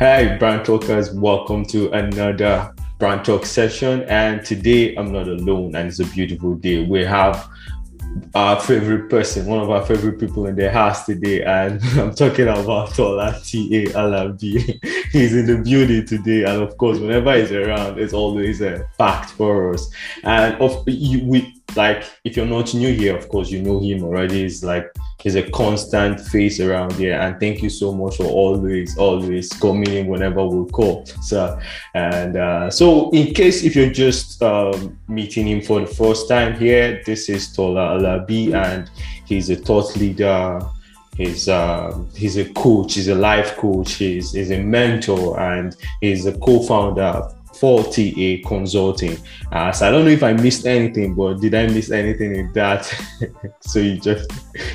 Hi, Brand Talkers. Welcome to another Brandtok session. And today I'm not alone, and it's a beautiful day. We have our favorite person, one of our favorite people in the house today, and I'm talking about Tola T.A. Alabi. he's in the building today, and of course, whenever he's around, it's always a fact for us. And of we like if you're not new here, of course, you know him already. He's like he's a constant face around here. And thank you so much for always, always coming in whenever we call. So and uh, so in case if you're just um, meeting him for the first time here, this is Tola Alabi, and he's a thought leader he's uh, he's a coach he's a life coach he's, he's a mentor and he's a co-founder 40A consulting. Uh, so I don't know if I missed anything, but did I miss anything in that? so you just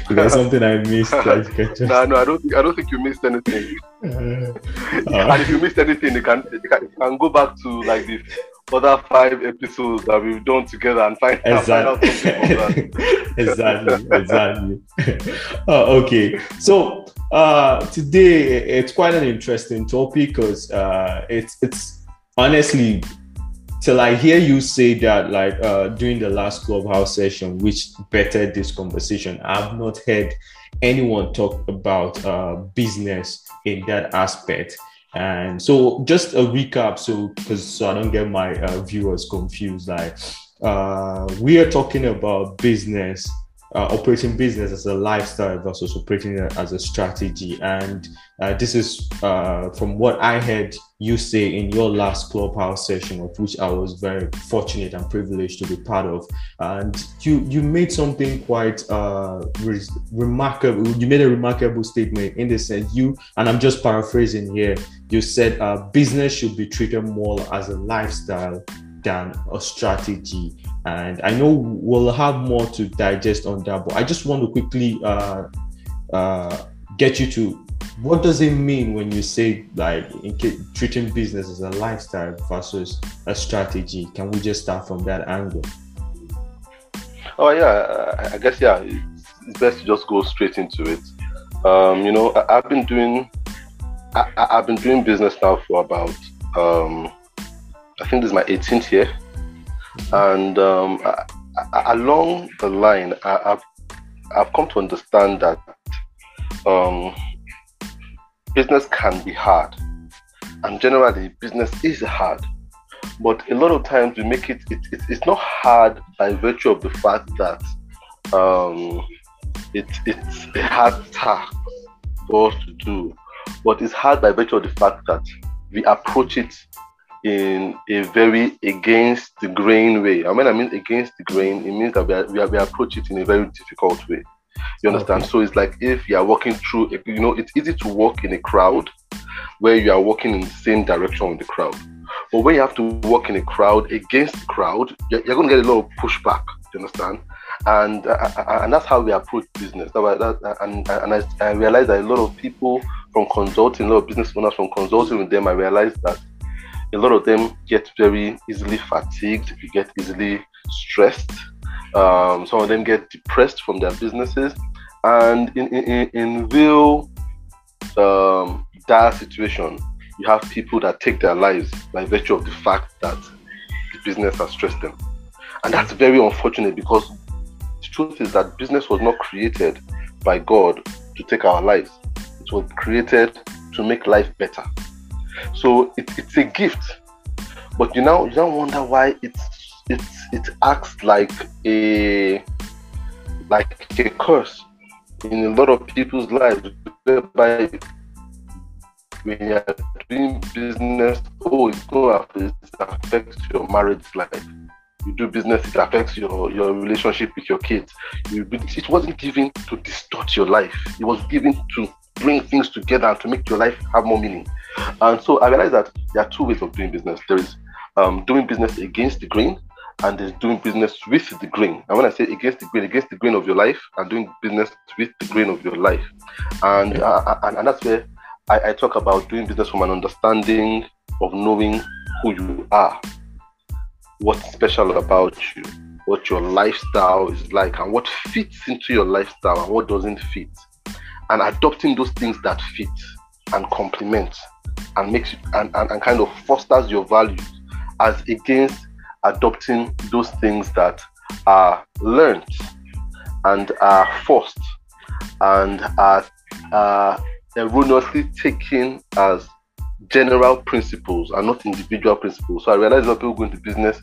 is there something I missed? just... no, no, I don't think I don't think you missed anything. Uh, uh, and if you missed anything, you can, you can you can go back to like this other five episodes that we've done together and find, exactly. find out exactly, exactly. oh, okay, so uh, today it's quite an interesting topic because uh, it's it's honestly, till I hear you say that, like uh, during the last clubhouse session, which bettered this conversation, I've not heard anyone talk about uh, business in that aspect. And so, just a recap, so because so I don't get my uh, viewers confused, like uh, we are talking about business uh, operating business as a lifestyle versus operating as a strategy. And uh, this is uh, from what I heard you say in your last clubhouse session, of which I was very fortunate and privileged to be part of. And you you made something quite uh, re- remarkable. You made a remarkable statement in the sense you and I'm just paraphrasing here. You said uh, business should be treated more as a lifestyle than a strategy. And I know we'll have more to digest on that, but I just want to quickly uh, uh, get you to what does it mean when you say like treating business as a lifestyle versus a strategy? Can we just start from that angle? Oh yeah, I guess yeah. It's best to just go straight into it. Um, you know, I, have been doing I, have been doing business now for about um, I think this is my 18th year, and um, I, I, along the line, I, have I've come to understand that um, business can be hard, and generally, business is hard. But a lot of times, we make it, it, it it's not hard by virtue of the fact that um, it, it's a hard task for us to do, but it's hard by virtue of the fact that we approach it in a very against the grain way. And when I mean against the grain, it means that we, are, we, are, we approach it in a very difficult way. You understand? Okay. So it's like if you are walking through, you know, it's easy to walk in a crowd where you are walking in the same direction with the crowd. But when you have to walk in a crowd against the crowd, you're, you're going to get a lot of pushback. You understand? And uh, uh, uh and that's how we approach business. Uh, and and I, I realized that a lot of people from consulting, a lot of business owners from consulting with them, I realized that a lot of them get very easily fatigued, you get easily stressed. Um, some of them get depressed from their businesses, and in in, in real um, dire situation, you have people that take their lives by virtue of the fact that the business has stressed them, and that's very unfortunate because the truth is that business was not created by God to take our lives; it was created to make life better. So it, it's a gift, but you now you don't wonder why it's it's it acts like a like a curse in a lot of people's lives whereby when you're doing business, oh, it's going to affect your marriage life. You do business, it affects your, your relationship with your kids. You, it wasn't given to distort your life. It was given to bring things together to make your life have more meaning. And so I realized that there are two ways of doing business. There is um, doing business against the grain, and there's doing business with the grain. And when I say against the grain, against the grain of your life, and doing business with the grain of your life, and uh, and, and that's where I, I talk about doing business from an understanding of knowing who you are, what's special about you, what your lifestyle is like, and what fits into your lifestyle and what doesn't fit, and adopting those things that fit and complement and makes and, and, and kind of fosters your values as against adopting those things that are learned and are forced and are erroneously taken as general principles and not individual principles. So I realize when people go into business,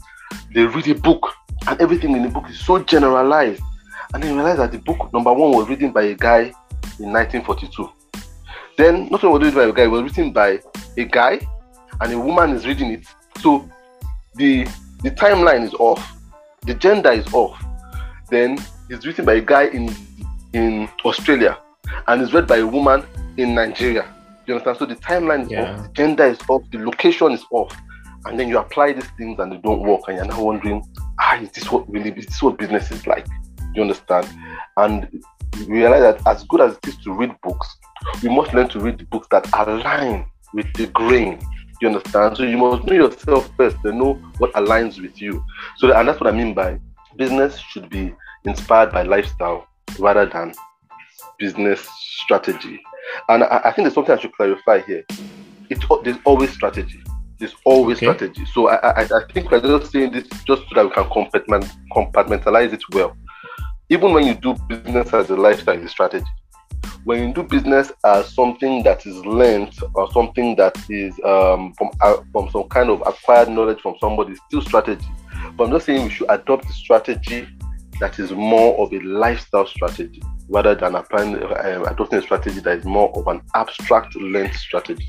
they read a book and everything in the book is so generalized. And then realize that the book number one was written by a guy in 1942. Then not only was written by a guy, it was written by a guy and a woman is reading it. So the the timeline is off, the gender is off. Then it's written by a guy in in Australia and it's read by a woman in Nigeria. You understand? So the timeline is yeah. off, the gender is off, the location is off, and then you apply these things and they don't work, and you're now wondering, ah, is this what really is this what business is like? You understand? And realize that as good as it is to read books, we must learn to read the books that align with the grain. You understand? So you must know yourself first to know what aligns with you. So and that's what I mean by business should be inspired by lifestyle rather than business strategy. And I, I think there's something I should clarify here. It's there's always strategy. There's always okay. strategy. So I, I, I think we're just saying this just so that we can compartmentalize it well. Even when you do business as a lifestyle, strategy. When you do business as something that is learned or something that is um, from uh, from some kind of acquired knowledge from somebody, still strategy. But I'm just saying we should adopt the strategy that is more of a lifestyle strategy rather than applying um, adopting a strategy that is more of an abstract length strategy.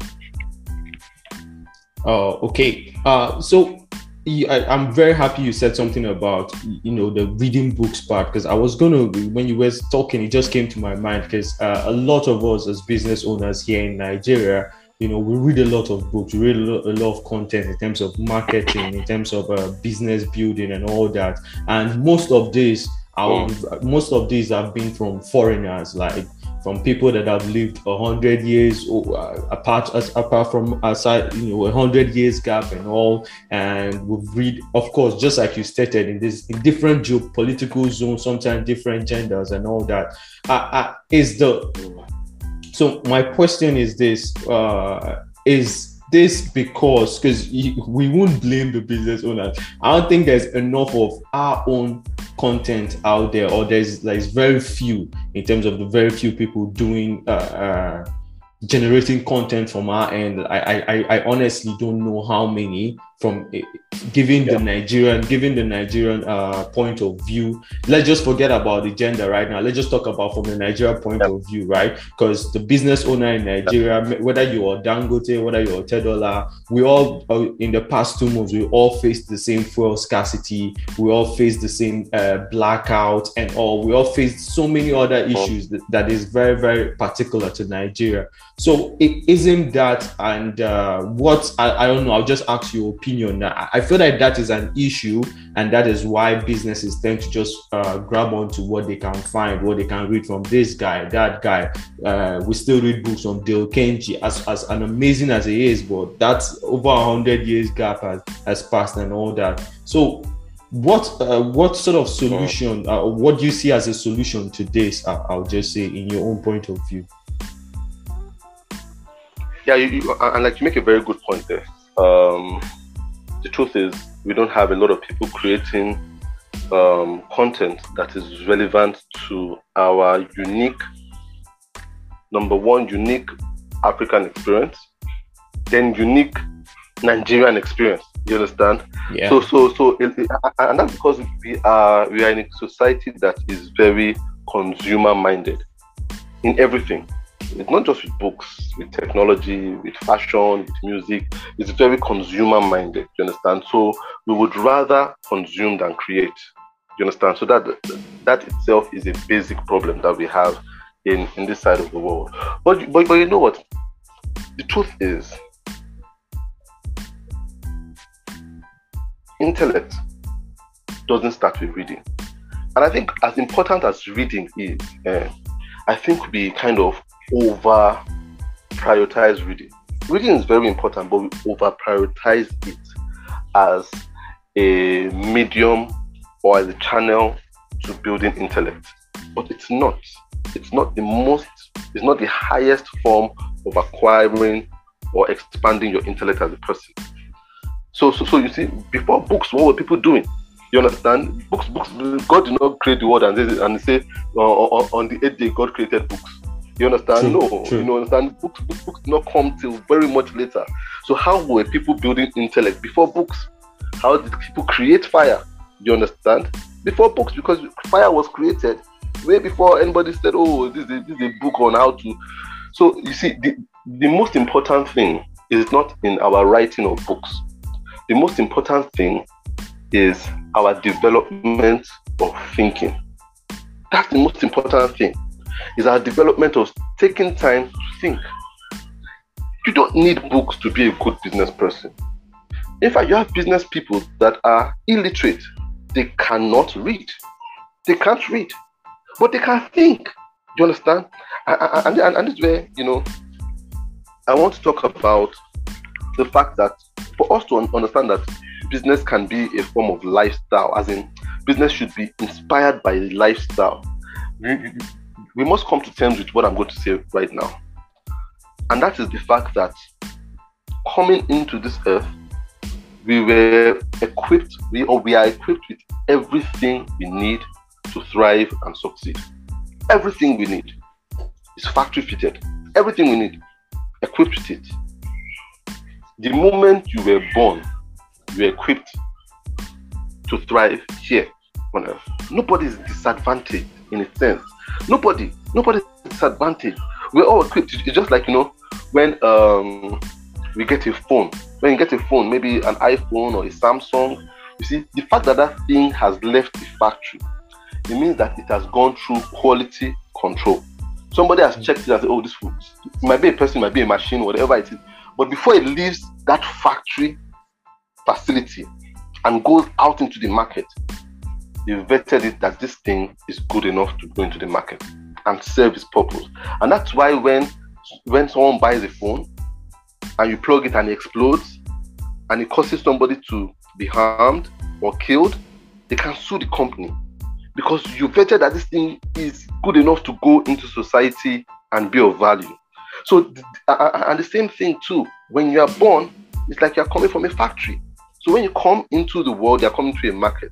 Oh, okay. Uh, so I, am very happy you said something about you know the reading books part because I was gonna when you were talking, it just came to my mind because uh, a lot of us as business owners here in Nigeria, you know, we read a lot of books, we read a lot, a lot of content in terms of marketing, in terms of uh, business building, and all that. And most of this our, most of these have been from foreigners, like from people that have lived a hundred years uh, apart, apart from aside, you know, a hundred years gap and all. And we've read, of course, just like you stated, in this in different geopolitical zones, sometimes different genders and all that. Uh, uh, is the so my question is this: uh, is this because because we won't blame the business owners. I don't think there's enough of our own content out there, or there's like very few in terms of the very few people doing uh, uh, generating content from our end. I, I I honestly don't know how many from eh, giving yeah. the Nigerian, giving the Nigerian uh, point of view. Let's just forget about the gender right now. Let's just talk about from the Nigerian point yeah. of view, right? Because the business owner in Nigeria, yeah. whether you are Dangote, whether you are Otedola, we all uh, in the past two months we all faced the same fuel scarcity. We all faced the same uh, blackout and all. We all faced so many other issues that, that is very very particular to Nigeria. So it isn't that, and uh, what I, I don't know. I'll just ask your opinion. I feel like that is an issue, and that is why businesses tend to just uh, grab onto what they can find, what they can read from this guy, that guy. Uh, we still read books on Dale Carnegie, as, as an amazing as he is, but that's over a hundred years gap has, has passed and all that. So, what uh, what sort of solution? Uh, what do you see as a solution to this? I'll just say, in your own point of view. Yeah, you, you, and like you make a very good point there. Um, the truth is we don't have a lot of people creating um, content that is relevant to our unique number one unique african experience then unique nigerian experience. You understand? Yeah. so so so and that's because we are we are in a society that is very consumer minded in everything not just with books, with technology, with fashion, with music. It's very consumer minded. You understand? So we would rather consume than create. You understand? So that that itself is a basic problem that we have in in this side of the world. But but, but you know what? The truth is, intellect doesn't start with reading. And I think as important as reading is, uh, I think we kind of over prioritize reading. Reading is very important, but we over prioritize it as a medium or as a channel to building intellect. But it's not. It's not the most, it's not the highest form of acquiring or expanding your intellect as a person. So, so, so you see, before books, what were people doing? You understand? Books, books. God did not create the world and and say uh, on the eighth day God created books. You understand? True, no, true. you know, understand? Books, books, books did not come till very much later. So how were people building intellect before books? How did people create fire? You understand? Before books, because fire was created way before anybody said, "Oh, this is, a, this is a book on how to." So you see, the, the most important thing is not in our writing of books. The most important thing is our development of thinking. That's the most important thing. Is our development of taking time to think. You don't need books to be a good business person. In fact, you have business people that are illiterate. They cannot read. They can't read, but they can think. Do you understand? And, and, and this way, you know, I want to talk about the fact that for us to understand that business can be a form of lifestyle, as in business should be inspired by lifestyle. We, must come to terms with what I'm going to say right now. And that is the fact that coming into this earth, we were equipped, we or we are equipped with everything we need to thrive and succeed. Everything we need is factory fitted. Everything we need, equipped with it. The moment you were born, you were equipped to thrive here on earth. Nobody is disadvantaged in a sense. Nobody, nobody is disadvantaged. We're all equipped. It's just like you know, when um we get a phone. When you get a phone, maybe an iPhone or a Samsung, you see, the fact that that thing has left the factory, it means that it has gone through quality control. Somebody has checked it and said, oh, this food, might be a person, might be a machine, whatever it is. But before it leaves that factory facility and goes out into the market, they vetted it that this thing is good enough to go into the market and serve its purpose. And that's why when when someone buys a phone, and you plug it and it explodes and it causes somebody to be harmed or killed, they can sue the company because you vetted that this thing is good enough to go into society and be of value. So, and the same thing too, when you are born, it's like you're coming from a factory. So, when you come into the world, you're coming to a market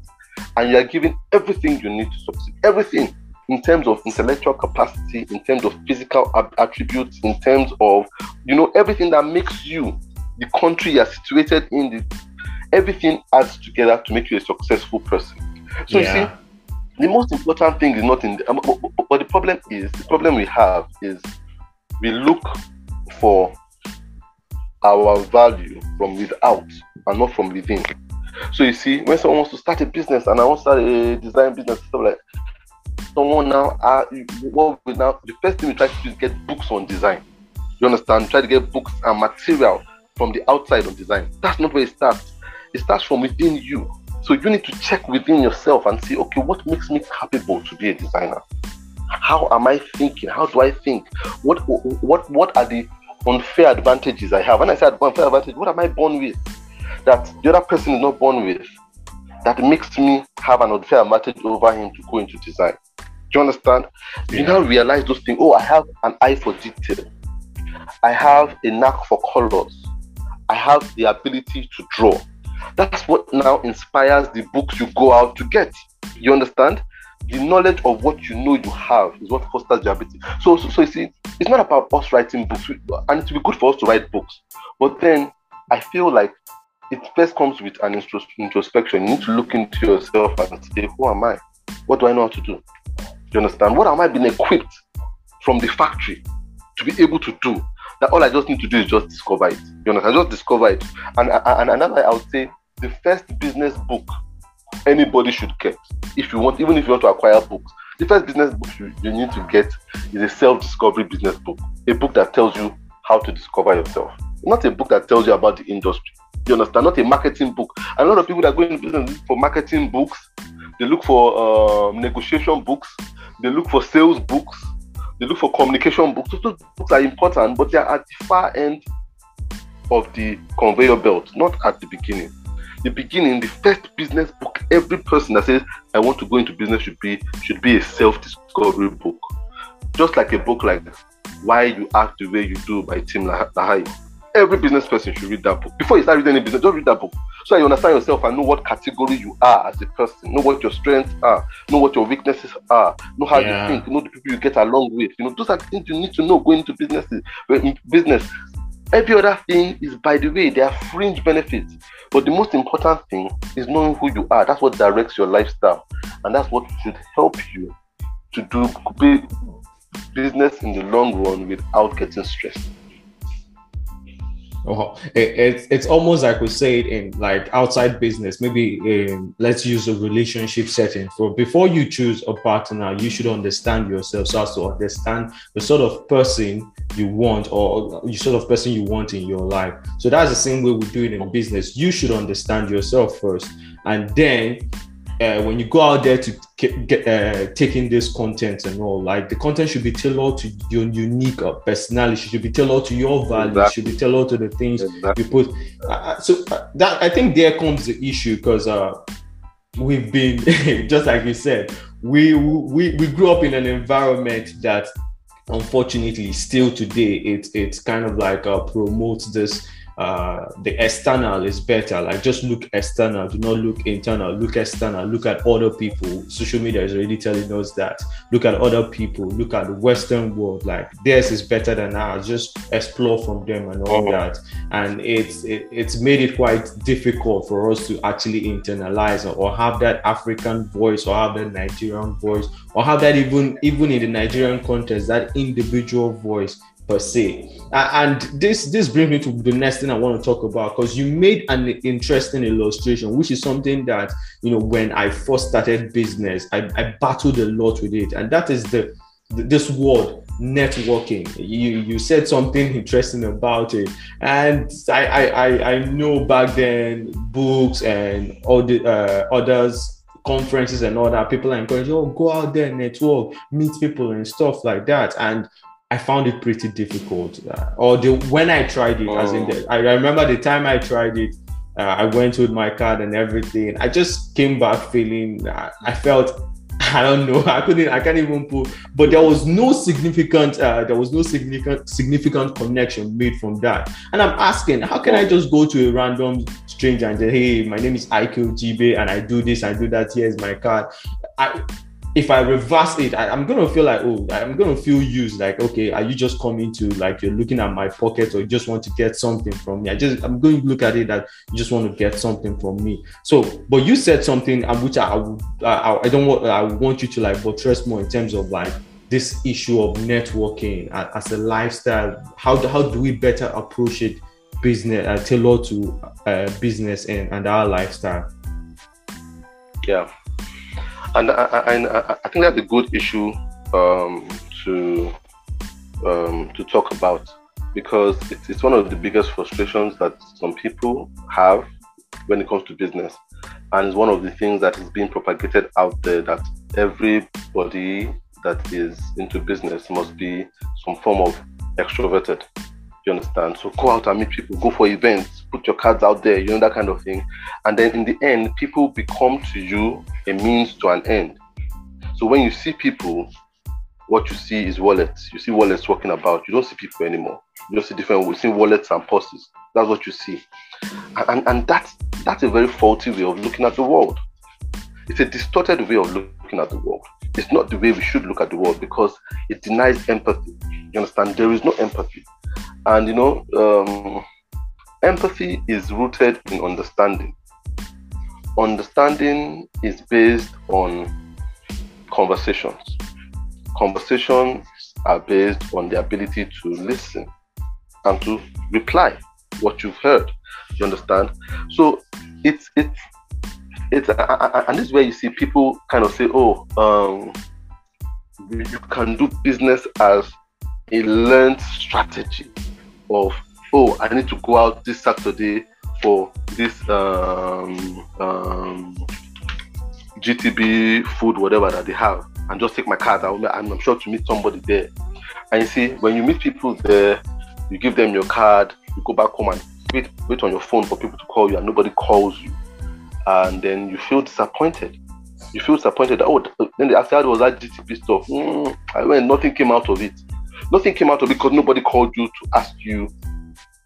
and you are given everything you need to succeed. Everything in terms of intellectual capacity, in terms of physical ab- attributes, in terms of you know everything that makes you the country you're situated in. The, everything adds together to make you a successful person. So yeah. you see, the most important thing is not in. The, um, but, but the problem is the problem we have is we look for our value from without and not from within. So you see, when someone wants to start a business and I want to start a design business, stuff like someone now uh, what we now the first thing we try to do is get books on design. You understand? Try to get books and material from the outside on design. That's not where it starts. It starts from within you. So you need to check within yourself and see, okay, what makes me capable to be a designer? How am I thinking? How do I think? What what what are the unfair advantages I have? When I say unfair advantage, what am I born with that the other person is not born with? That makes me have an unfair advantage over him to go into design. Do you understand? Yeah. You now realize those things. Oh, I have an eye for detail. I have a knack for colors. I have the ability to draw. That's what now inspires the books you go out to get. You understand? The knowledge of what you know you have is what fosters your ability. So, so, so you see, it's not about us writing books, and it will be good for us to write books. But then I feel like it first comes with an introspection. You need to look into yourself and say, Who am I? What do I know how to do? You understand? What am I being equipped from the factory to be able to do? That all I just need to do is just discover it. You understand? Just discover it. And and, and that's I would say the first business book anybody should get if you want, even if you want to acquire books. The first business book you, you need to get is a self-discovery business book. A book that tells you how to discover yourself. Not a book that tells you about the industry. You understand? Not a marketing book. A lot of people that go into business for marketing books, they look for uh, negotiation books, they look for sales books, they look for communication books. Those books are important, but they are at the far end of the conveyor belt, not at the beginning. The beginning, the first business book every person that says I want to go into business should be should be a self-discovery book. Just like a book like Why You Act the Way You Do by Tim LaHaye. Every business person should read that book. Before you start reading any business, just read that book. So you understand yourself and know what category you are as a person, know what your strengths are, know what your weaknesses are, know how yeah. you think, know the people you get along with. You know, those are things you need to know going into businesses. Eh, in business, every other thing is by the way, there are fringe benefits. But the most important thing is knowing who you are. That's what directs your lifestyle. And that's what should help you to do business in the long run without getting stressed. Oh, it, it's it's almost like we say it in like outside business. Maybe in, let's use a relationship setting. For before you choose a partner, you should understand yourself so as to understand the sort of person you want or the sort of person you want in your life. So that's the same way we do it in business. You should understand yourself first, and then uh, when you go out there to get, uh, taking this content and all, like the content should be tailored to your unique uh, personality, should be tailored to your values, exactly. should be tailored to the things exactly. you put. Uh, uh so uh, that I think there comes the issue because uh, we've been just like you said, we we we grew up in an environment that unfortunately still today it it's kind of like uh, promotes this uh, the external is better. Like just look external, do not look internal. Look external. Look at other people. Social media is already telling us that. Look at other people. Look at the Western world. Like theirs is better than ours. Just explore from them and all oh. that. And it's it, it's made it quite difficult for us to actually internalize or have that African voice or have that Nigerian voice or have that even even in the Nigerian context that individual voice per se. and this this brings me to the next thing I want to talk about because you made an interesting illustration, which is something that you know when I first started business, I, I battled a lot with it, and that is the this word networking you you said something interesting about it and i i i know back then books and all the uh, others conferences and all that people are encouraging oh go out there network meet people and stuff like that and I found it pretty difficult. Uh, or the when I tried it, oh. as in oh. the, I remember the time I tried it, uh, I went with my card and everything. I just came back feeling uh, I felt I don't know. I couldn't. I can't even put. But there was no significant. Uh, there was no significant significant connection made from that. And I'm asking, how can I just go to a random stranger and say, "Hey, my name is Ike Jibe, and I do this, I do that. Here's my card." I if I reverse it, I, am gonna feel like, oh, I'm gonna feel used. Like, okay, are you just coming to like you're looking at my pocket or you just want to get something from me? I just I'm going to look at it that you just want to get something from me. So, but you said something um, which I I, I don't want I want you to like buttress more in terms of like this issue of networking as a lifestyle. How how do we better approach it? Business uh, tailored to uh, business and, and our lifestyle. Yeah and I, think that's a good issue um, to um, to talk about because it's, it's one of the biggest frustrations that some people have when it comes to business, and it's one of the things that is being propagated out there that everybody that is into business must be some form of extroverted. You understand? So go out and meet people, go for events, put your cards out there, you know, that kind of thing. And then in the end, people become to you a means to an end. So when you see people, what you see is wallets. You see wallets walking about. You don't see people anymore. You don't see different. We see wallets and purses. That's what you see, and and that's that's a very faulty way of looking at the world. It's a distorted way of looking at the world. It's not the way we should look at the world because it denies empathy. You understand? There is no empathy, and you know, um, empathy is rooted in understanding understanding is based on conversations. Conversations are based on the ability to listen and to reply what you've heard. You understand? So it's it's it's and this is where you see people kind of say, "Oh, um, you can do business as a learned strategy of, oh, I need to go out this Saturday for this um, um, GTB food, whatever that they have, and just take my card. I'm, I'm sure to meet somebody there. And you see, when you meet people there, you give them your card, you go back home and wait, wait on your phone for people to call you, and nobody calls you, and then you feel disappointed. You feel disappointed. Oh, then the after was that GTB stuff. Mm, I went, nothing came out of it. Nothing came out of it because nobody called you to ask you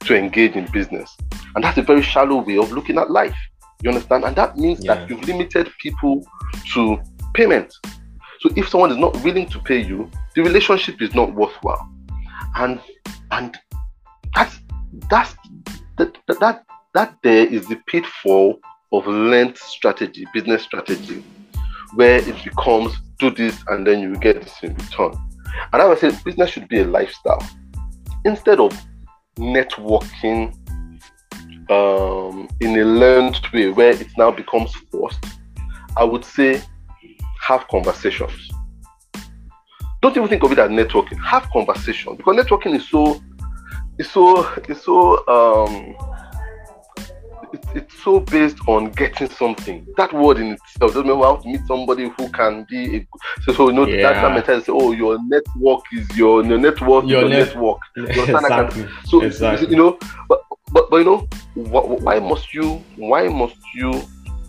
to engage in business. And that's a very shallow way of looking at life. You understand? And that means yeah. that you've limited people to payment. So if someone is not willing to pay you, the relationship is not worthwhile. And and that's that's that that that there is the pitfall of learned strategy, business strategy, where it becomes do this and then you get this in return. And I would say business should be a lifestyle. Instead of networking um, in a learned way where it now becomes forced, I would say have conversations. Don't even think of it as networking. Have conversation because networking is so, it's so, it's so um, it's, it's so based on getting something. That word in itself doesn't mean how to meet somebody who can be a, so so you know yeah. that, mentality say, oh your network is your your network your, your net- network. exactly. So exactly. you know, but but but you know why must you why must you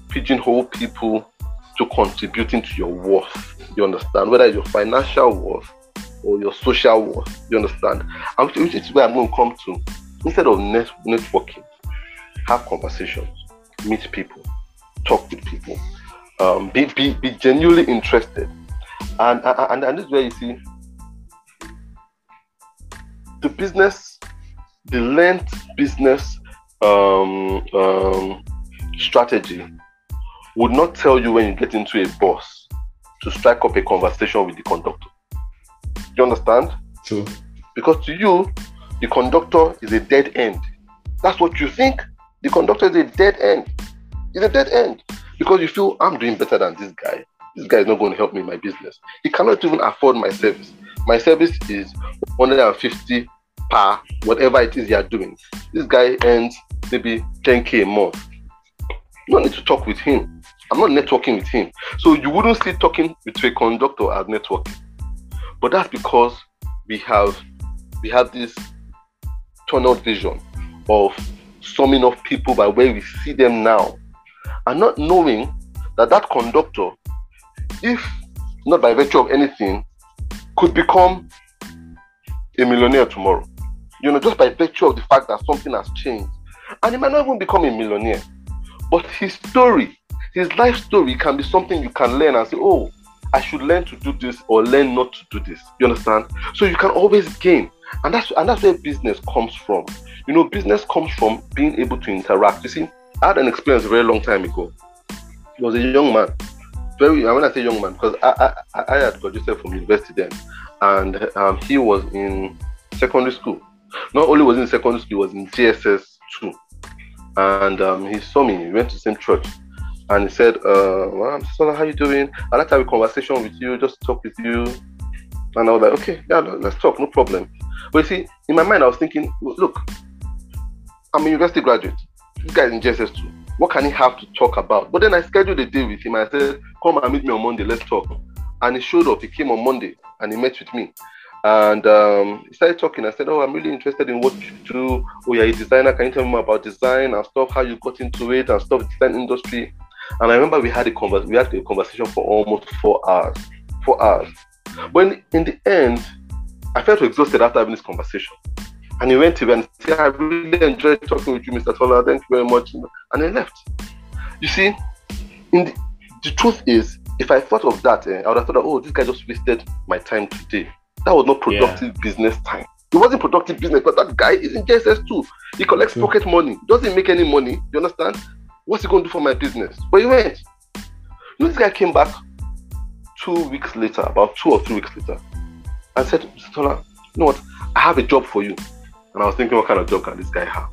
pigeonhole people to contributing to your worth? You understand whether it's your financial worth or your social worth. You understand? And which is where I'm going to come to. Instead of net, networking, have conversations, meet people, talk with people, um, be, be, be genuinely interested. And, and, and this is where you see the business, the learned business um, um, strategy would not tell you when you get into a bus to strike up a conversation with the conductor. You understand? True. Because to you, the conductor is a dead end. That's what you think the conductor is a dead end. It's a dead end because you feel I'm doing better than this guy. This guy is not going to help me in my business. He cannot even afford my service. My service is 150 per whatever it is you are doing. This guy earns maybe 10k a month. You don't need to talk with him. I'm not networking with him. So you wouldn't see talking with a conductor as networking. But that's because we have we have this tunnel vision of summing up people by where we see them now. And not knowing that that conductor if not by virtue of anything could become a millionaire tomorrow. You know just by virtue of the fact that something has changed. And he might not even become a millionaire. But his story his life story can be something you can learn and say oh i should learn to do this or learn not to do this. You understand? So you can always gain and that's and that's where business comes from you know, business comes from being able to interact. You see, I had an experience a very long time ago. He was a young man, very. I when I say young man, because I I, I had graduated from university then, and um, he was in secondary school. Not only was in secondary school, he was in JSS too. And um, he saw me. He went to the same church, and he said, uh, well, "Sola, how you doing? I'd like to have a conversation with you, just talk with you." And I was like, "Okay, yeah, let's talk, no problem." But you see, in my mind, I was thinking, look, I'm a university graduate. This guy is in JSS too. What can he have to talk about? But then I scheduled a day with him. I said, come and meet me on Monday. Let's talk. And he showed up. He came on Monday and he met with me. And um, he started talking. I said, Oh, I'm really interested in what you do. Oh, you're a designer. Can you tell me more about design and stuff, how you got into it and stuff, design industry? And I remember we had a convers- we had a conversation for almost four hours. Four hours. But in the end, I felt exhausted after having this conversation. And he went to me and said, I really enjoyed talking with you, Mr. Tola. Thank you very much. And he left. You see, in the, the truth is, if I thought of that, eh, I would have thought, oh, this guy just wasted my time today. That was not productive yeah. business time. It wasn't productive business, but that guy is in JSS too. He collects True. pocket money. Doesn't make any money. You understand? What's he going to do for my business? But he went. You know, this guy came back two weeks later, about two or three weeks later, and said, Mr. Tola, you know what? I have a job for you. And I was thinking, what kind of job can this guy have?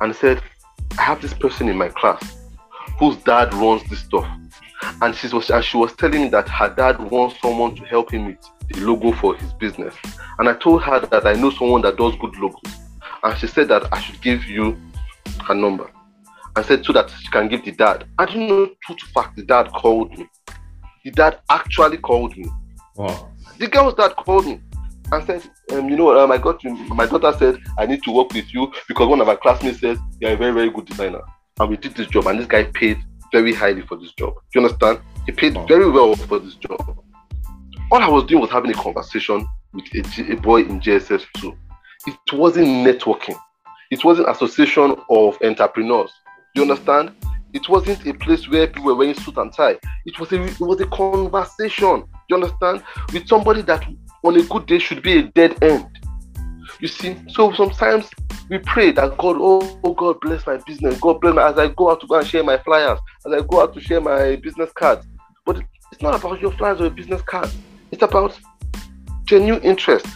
And he said, I have this person in my class whose dad runs this stuff. And she was and she was telling me that her dad wants someone to help him with the logo for his business. And I told her that I know someone that does good logos. And she said that I should give you her number. I said so that she can give the dad. I didn't know true to fact the dad called me. The dad actually called me. Wow. The girl's dad called me and said, um, you know, um, I got you. My daughter said I need to work with you because one of our classmates says you're a very, very good designer, and we did this job, and this guy paid very highly for this job. Do you understand? He paid very well for this job. All I was doing was having a conversation with a, a boy in JSS too. It wasn't networking. It wasn't association of entrepreneurs. Do You understand? It wasn't a place where people were wearing suit and tie. It was a it was a conversation. You understand? With somebody that on a good day should be a dead end. You see, so sometimes we pray that God, oh, oh, God bless my business. God bless my as I go out to go and share my flyers, as I go out to share my business cards. But it's not about your flyers or your business cards. It's about genuine interest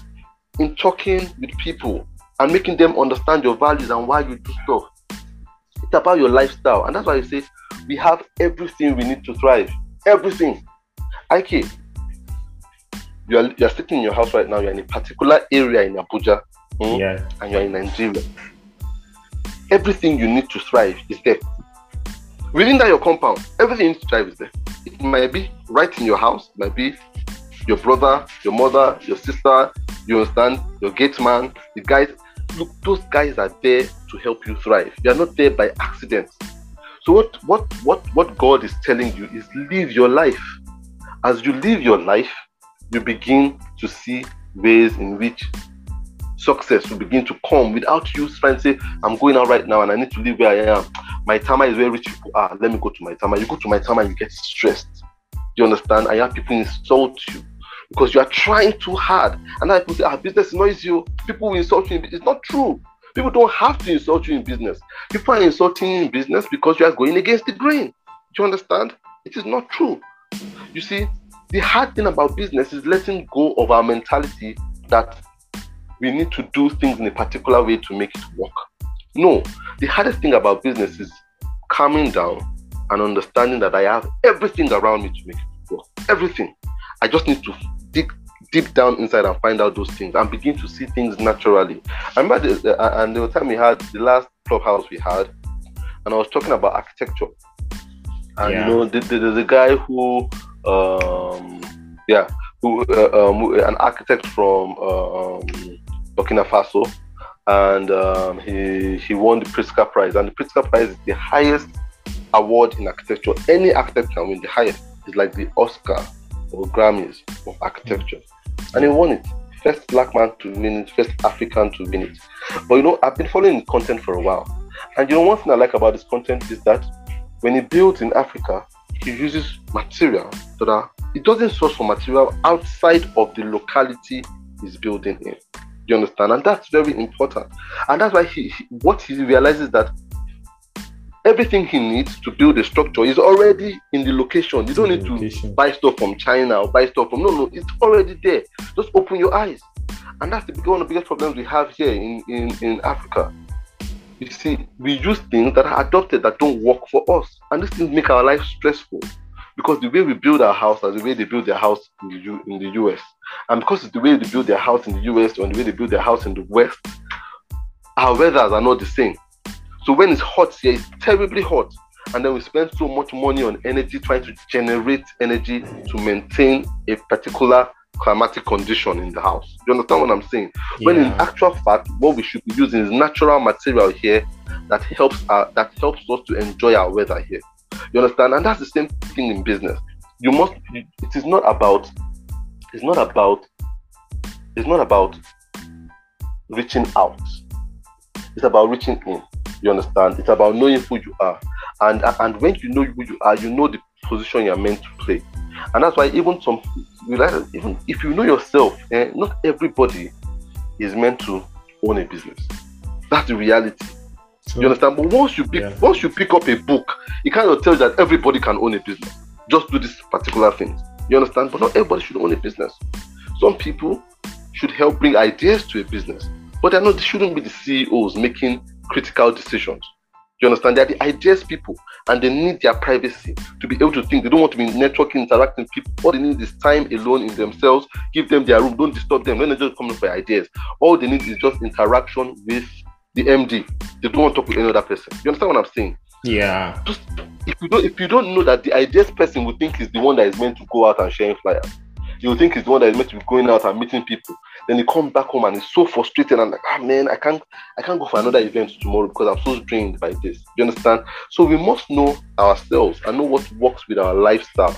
in talking with people and making them understand your values and why you do stuff. It's about your lifestyle. And that's why I say we have everything we need to thrive. Everything. Ike, you are, you are sitting in your house right now, you're in a particular area in Abuja, mm, yeah. and you're in Nigeria. Everything you need to thrive is there. Within that your compound, everything you need to thrive is there. It might be right in your house, it might be your brother, your mother, your sister, you understand, your gate man, the guys. Look, those guys are there to help you thrive. They are not there by accident. So what what what what God is telling you is live your life. As you live your life, you begin to see ways in which success will begin to come without you trying to say, I'm going out right now and I need to live where I am. Maitama is where rich people are. Let me go to Maitama. You go to Maitama, you get stressed. You understand? I have people insult you because you are trying too hard. And now people say, our ah, business is you. People will insult you. It's not true. People don't have to insult you in business. People are insulting you in business because you are going against the grain. Do you understand? It is not true. You see, the hard thing about business is letting go of our mentality that we need to do things in a particular way to make it work. No, the hardest thing about business is calming down and understanding that I have everything around me to make it work. Everything. I just need to dig deep down inside and find out those things and begin to see things naturally. I remember the, uh, and the time we had the last clubhouse we had, and I was talking about architecture. And yeah. you know, there's the, the, guy who um, yeah, who, uh, um, an architect from um, Burkina Faso, and um, he he won the Pritzker Prize, and the Pritzker Prize is the highest award in architecture. Any architect can win the highest. It's like the Oscar or Grammys of architecture, and he won it. First black man to win it, first African to win it. But you know, I've been following content for a while, and you know, one thing I like about this content is that when he builds in Africa, he uses material so that it doesn't source for material outside of the locality he's building in. You understand? And that's very important. And that's why he, he what he realizes that everything he needs to build a structure is already in the location. You don't need to buy stuff from China or buy stuff from no, no, it's already there. Just open your eyes. And that's the, one of the biggest problems we have here in, in, in Africa. You see, we use things that are adopted that don't work for us. And these things make our life stressful. Because the way we build our house is the way they build their house in the, U, in the US. And because it's the way they build their house in the US or the way they build their house in the West, our weathers are not the same. So when it's hot here, it's terribly hot. And then we spend so much money on energy trying to generate energy to maintain a particular climatic condition in the house. You understand what I'm saying? Yeah. When in actual fact, what we should be using is natural material here that helps our, that helps us to enjoy our weather here. You understand? And that's the same thing in business. You must. It is not about. It's not about. It's not about reaching out. It's about reaching in. You understand? It's about knowing who you are, and and when you know who you are, you know the position you're meant to play. And that's why even some even if you know yourself, eh, not everybody is meant to own a business. That's the reality. You understand? But once you pick yeah. once you pick up a book, it kind of tells you that everybody can own a business. Just do this particular thing. You understand? But not everybody should own a business. Some people should help bring ideas to a business, but they're not. They shouldn't be the CEOs making critical decisions. You understand? They're the ideas people and they need their privacy to be able to think. They don't want to be networking, interacting people. All they need is time alone in themselves. Give them their room. Don't disturb them. When they just come up for ideas, all they need is just interaction with the MD. They don't want to talk with any other person. You understand what I'm saying? Yeah. Just if you don't if you don't know that the ideas person would think is the one that is meant to go out and sharing flyers, you think he's the one that is meant to be going out and meeting people. Then he comes back home and he's so frustrated and like, ah man, I can't I can't go for another event tomorrow because I'm so drained by this. You understand? So we must know ourselves and know what works with our lifestyle.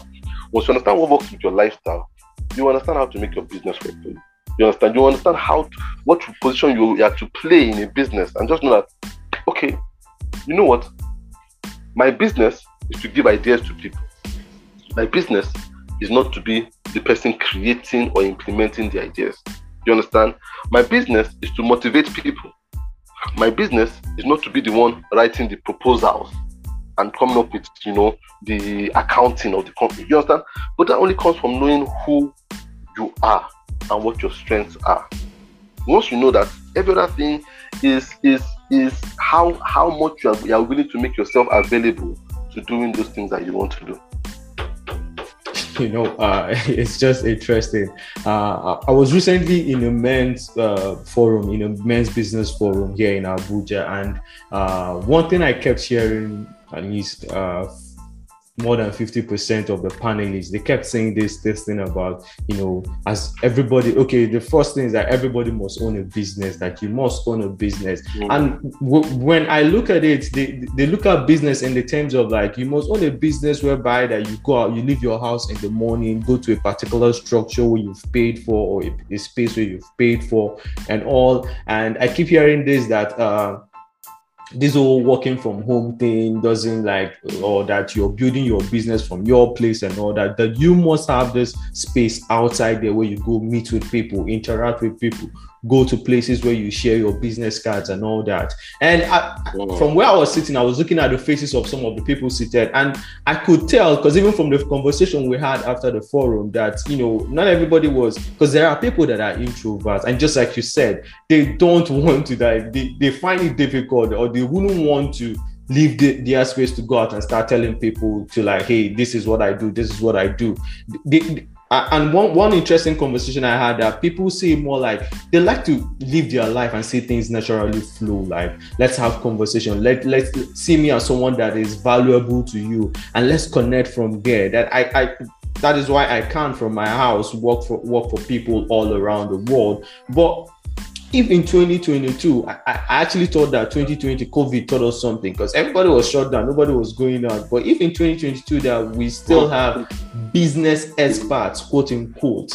Once you understand what works with your lifestyle, you understand how to make your business work for you. You understand? You understand how to, what position you have to play in a business, and just know that okay, you know what? My business is to give ideas to people. My business is not to be the person creating or implementing the ideas. You understand? My business is to motivate people. My business is not to be the one writing the proposals and coming up with, you know, the accounting of the company. You understand? But that only comes from knowing who you are and what your strengths are. Once you know that, every other thing is is is how how much you are, you are willing to make yourself available to doing those things that you want to do. you know, uh, it's just interesting. Uh, I was recently in a men's uh, forum, in a men's business forum here in Abuja, and uh, one thing I kept hearing, at least uh, more than 50% of the panelists they kept saying this this thing about you know as everybody okay the first thing is that everybody must own a business that you must own a business mm-hmm. and w- when i look at it they, they look at business in the terms of like you must own a business whereby that you go out you leave your house in the morning go to a particular structure where you've paid for or a, a space where you've paid for and all and i keep hearing this that uh this whole working from home thing doesn't like or that you're building your business from your place and all that that you must have this space outside there where you go meet with people interact with people go to places where you share your business cards and all that. And I, from where I was sitting, I was looking at the faces of some of the people seated, and I could tell because even from the conversation we had after the forum that you know not everybody was because there are people that are introverts, and just like you said, they don't want to die. They, they find it difficult or they wouldn't want to leave the, their space to go out and start telling people to like hey this is what i do this is what i do they, and one one interesting conversation I had that people say more like they like to live their life and see things naturally flow. Like let's have conversation. Let let's see me as someone that is valuable to you, and let's connect from there. That I I that is why I can from my house work for work for people all around the world. But if in 2022, I, I, actually thought that 2020 COVID taught us something because everybody was shut down, nobody was going out. But if in 2022 that we still have business experts, quote unquote,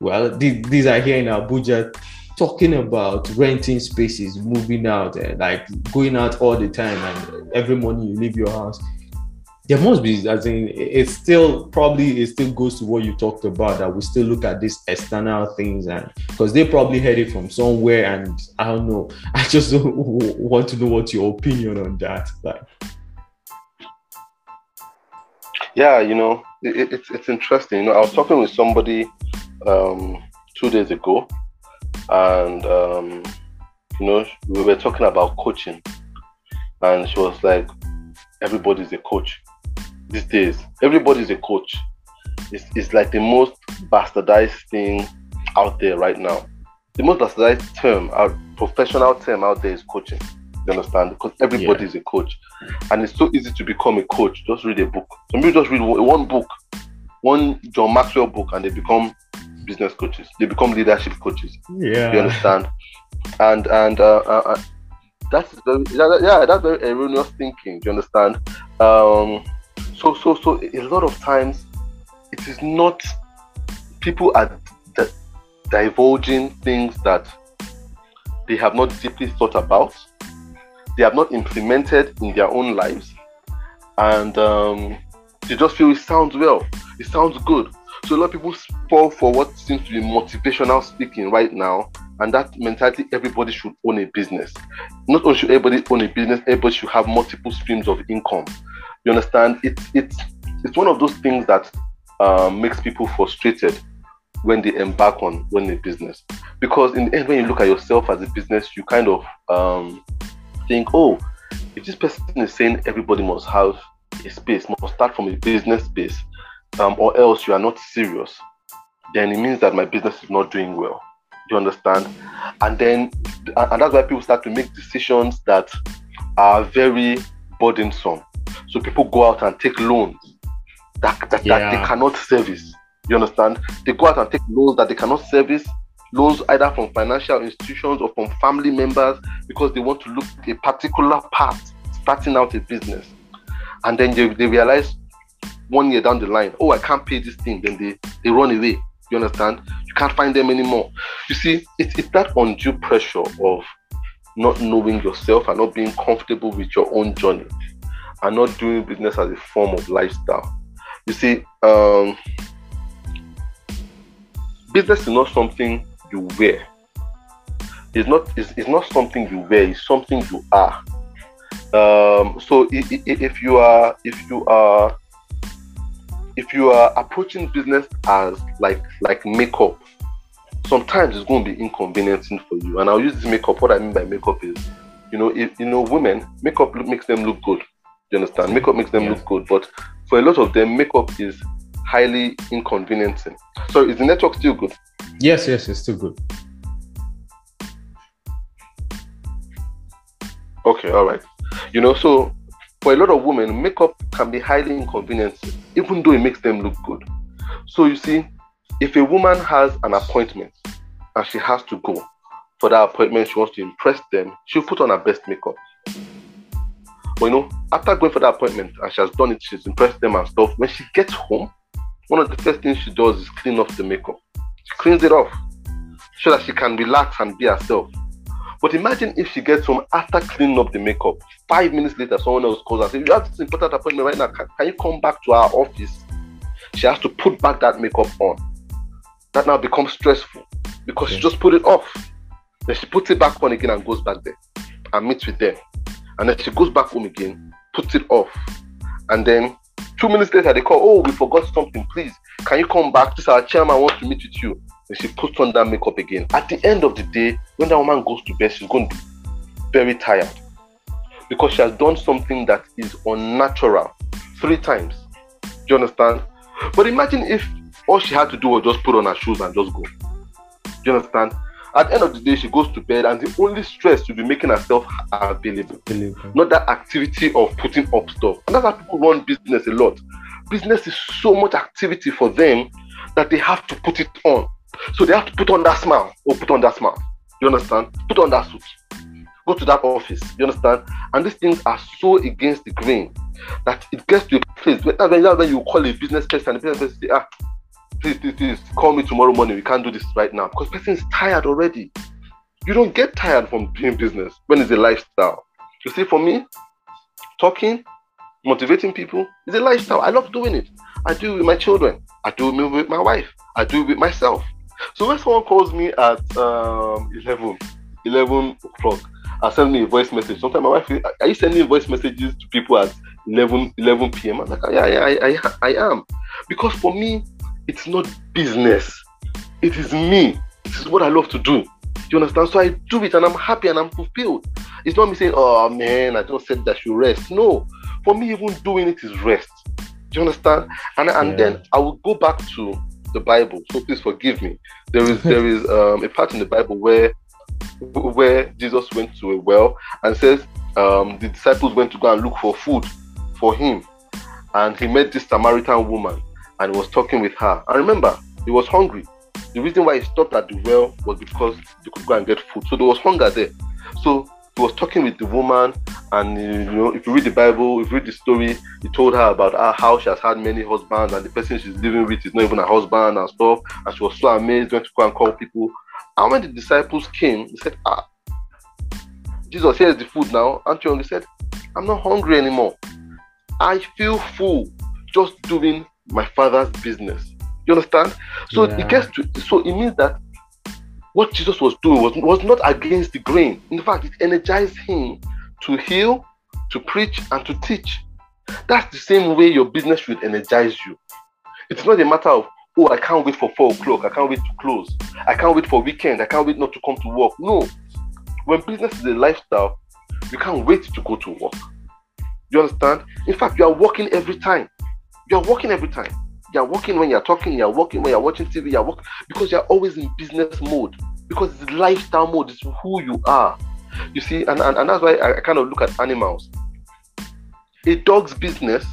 well, these, these are here in Abuja talking about renting spaces, moving out, and like going out all the time, and every morning you leave your house there must be as in it still probably it still goes to what you talked about that we still look at these external things and because they probably heard it from somewhere and i don't know i just want to know what your opinion on that like. Yeah you know it, it's it's interesting. You know i was talking with somebody um two days ago and um you know we were talking about coaching and she was like everybody's a coach these days. Everybody's a coach. It's, it's like the most bastardized thing out there right now. The most bastardized term, our professional term out there is coaching. You understand? Because everybody is a coach. And it's so easy to become a coach. Just read a book. Some people just read one book, one John Maxwell book, and they become business coaches. They become leadership coaches. Yeah. You understand? And and uh, uh, uh that's very yeah, that's very erroneous thinking. Do you understand? Um, so so so a lot of times it is not people are divulging things that they have not deeply thought about. They have not implemented in their own lives. And um, they just feel it sounds well it sounds good. So a lot of people fall for what seems to be motivational speaking right now. And that mentality everybody should own a business. Not only should everybody own a business everybody should have multiple streams of income you understand? It's it's it's one of those things that um, makes people frustrated when they embark on running a business. Because in the end, when you look at yourself as a business, you kind of um, think, oh, if this person is saying everybody must have a space, must start from a business space, um, or else you are not serious, then it means that my business is not doing well. Do you understand? And then, and that's why people start to make decisions that are very burdensome so people go out and take loans that, that, yeah. that they cannot service. You understand? They go out and take loans that they cannot service, loans either from financial institutions or from family members because they want to look a particular path starting out a business. And then they, they realize one year down the line, oh, I can't pay this thing. Then they, they run away. You understand? You can't find them anymore. You see, it's, it's that undue pressure of not knowing yourself and not being comfortable with your own journey and not doing business as a form of lifestyle. You see, um, business is not something you wear. It's not. It's, it's not something you wear. It's something you are. Um, so if, if you are, if you are, if you are approaching business as like like makeup, sometimes it's going to be inconveniencing for you. And I'll use this makeup. What I mean by makeup is, you know, if you know, women makeup look, makes them look good. You understand? Makeup makes them yes. look good, but for a lot of them, makeup is highly inconveniencing. So is the network still good? Yes, yes, it's still good. Okay, all right. You know, so for a lot of women, makeup can be highly inconveniencing, even though it makes them look good. So you see, if a woman has an appointment and she has to go for that appointment, she wants to impress them, she'll put on her best makeup. But you know, after going for that appointment and she has done it, she's impressed them and stuff. When she gets home, one of the first things she does is clean off the makeup. She cleans it off so that she can relax and be herself. But imagine if she gets home after cleaning up the makeup. Five minutes later, someone else calls and says, You have this important appointment right now. Can, can you come back to our office? She has to put back that makeup on that now becomes stressful because she just put it off. Then she puts it back on again and goes back there and meets with them. And then she goes back home again, puts it off. And then two minutes later, they call, Oh, we forgot something. Please, can you come back? This our chairman wants to meet with you. And she puts on that makeup again. At the end of the day, when that woman goes to bed, she's going to be very tired because she has done something that is unnatural three times. Do you understand? But imagine if all she had to do was just put on her shoes and just go. Do you understand? At the end of the day, she goes to bed, and the only stress to be making herself available, available. not that activity of putting up stuff. And that's how people run business a lot. Business is so much activity for them that they have to put it on. So they have to put on that smile or put on that smile. You understand? Put on that suit. Go to that office. You understand? And these things are so against the grain that it gets to a place where when you call a business person and the business person say, ah, please, please, please call me tomorrow morning. We can't do this right now because person is tired already. You don't get tired from doing business when it's a lifestyle. You see, for me, talking, motivating people is a lifestyle. I love doing it. I do it with my children. I do it with my wife. I do it with myself. So when someone calls me at um, 11, 11 o'clock and send me a voice message, sometimes my wife, are you sending voice messages to people at 11, 11 p.m.? I'm like, yeah, yeah I, I, I am. Because for me, it's not business. It is me. This is what I love to do. You understand? So I do it and I'm happy and I'm fulfilled. It's not me saying, oh man, I just said that you rest. No. For me, even doing it is rest. Do you understand? And and yeah. then I will go back to the Bible. So please forgive me. There is there is um, a part in the Bible where where Jesus went to a well and says um, the disciples went to go and look for food for him, and he met this Samaritan woman and was talking with her. And remember, he was hungry. The reason why he stopped at the well was because they could go and get food. So there was hunger there. So he was talking with the woman, and you know, if you read the Bible, if you read the story, he told her about how she has had many husbands, and the person she's living with is not even a husband and stuff. And she was so amazed, went to go and call people. And when the disciples came, he said, Ah, Jesus, here's the food now. Aren't? He said, I'm not hungry anymore. I feel full just doing my father's business. You understand? So yeah. it gets to so it means that what Jesus was doing was, was not against the grain. In fact, it energized him to heal, to preach, and to teach. That's the same way your business should energize you. It's not a matter of, oh, I can't wait for four o'clock, I can't wait to close, I can't wait for weekend, I can't wait not to come to work. No. When business is a lifestyle, you can't wait to go to work. You understand? In fact, you are working every time. You're working every time. You're working when you're talking, you're working when you're watching TV, you're working because you're always in business mode. Because it's lifestyle mode, it's who you are. You see, and, and, and that's why I, kind of look at animals. A dog's business,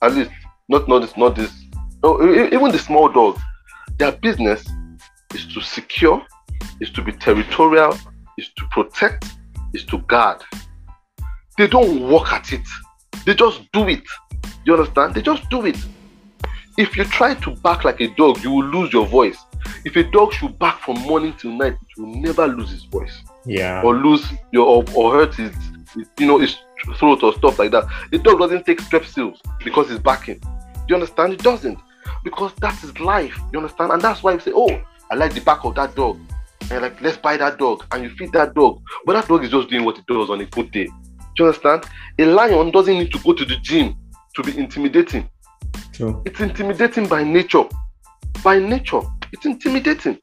at least not not this, not this, no, even the small dog, their business is to secure, is to be territorial, is to protect, is to guard. They don't work at it. They just do it. You understand? They just do it. If you try to bark like a dog, you will lose your voice. If a dog should bark from morning till night, it will never lose his voice. Yeah. Or lose your or, or hurt his, you know, his throat or stuff like that. The dog doesn't take strepsils because he's barking. Do you understand? It doesn't. Because that's life. You understand? And that's why we say, Oh, I like the back of that dog. And like, let's buy that dog. And you feed that dog. But that dog is just doing what it does on a good day. Do you understand? A lion doesn't need to go to the gym to be intimidating. True. It's intimidating by nature. By nature, it's intimidating.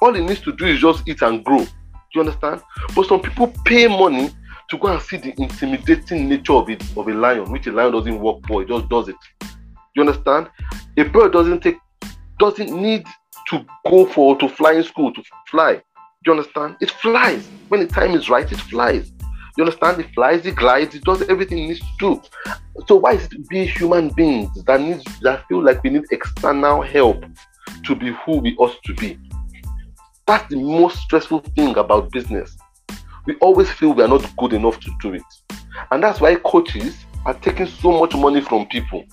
All it needs to do is just eat and grow. Do you understand? But some people pay money to go and see the intimidating nature of it of a lion, which a lion doesn't work for, it just does it. Do You understand? A bird doesn't take doesn't need to go for to flying school to fly. Do you understand? It flies. When the time is right, it flies. You understand? It flies, it glides, it does everything it needs to do. So why is it we human beings that needs that feel like we need external help to be who we ought to be? That's the most stressful thing about business. We always feel we are not good enough to do it. And that's why coaches are taking so much money from people.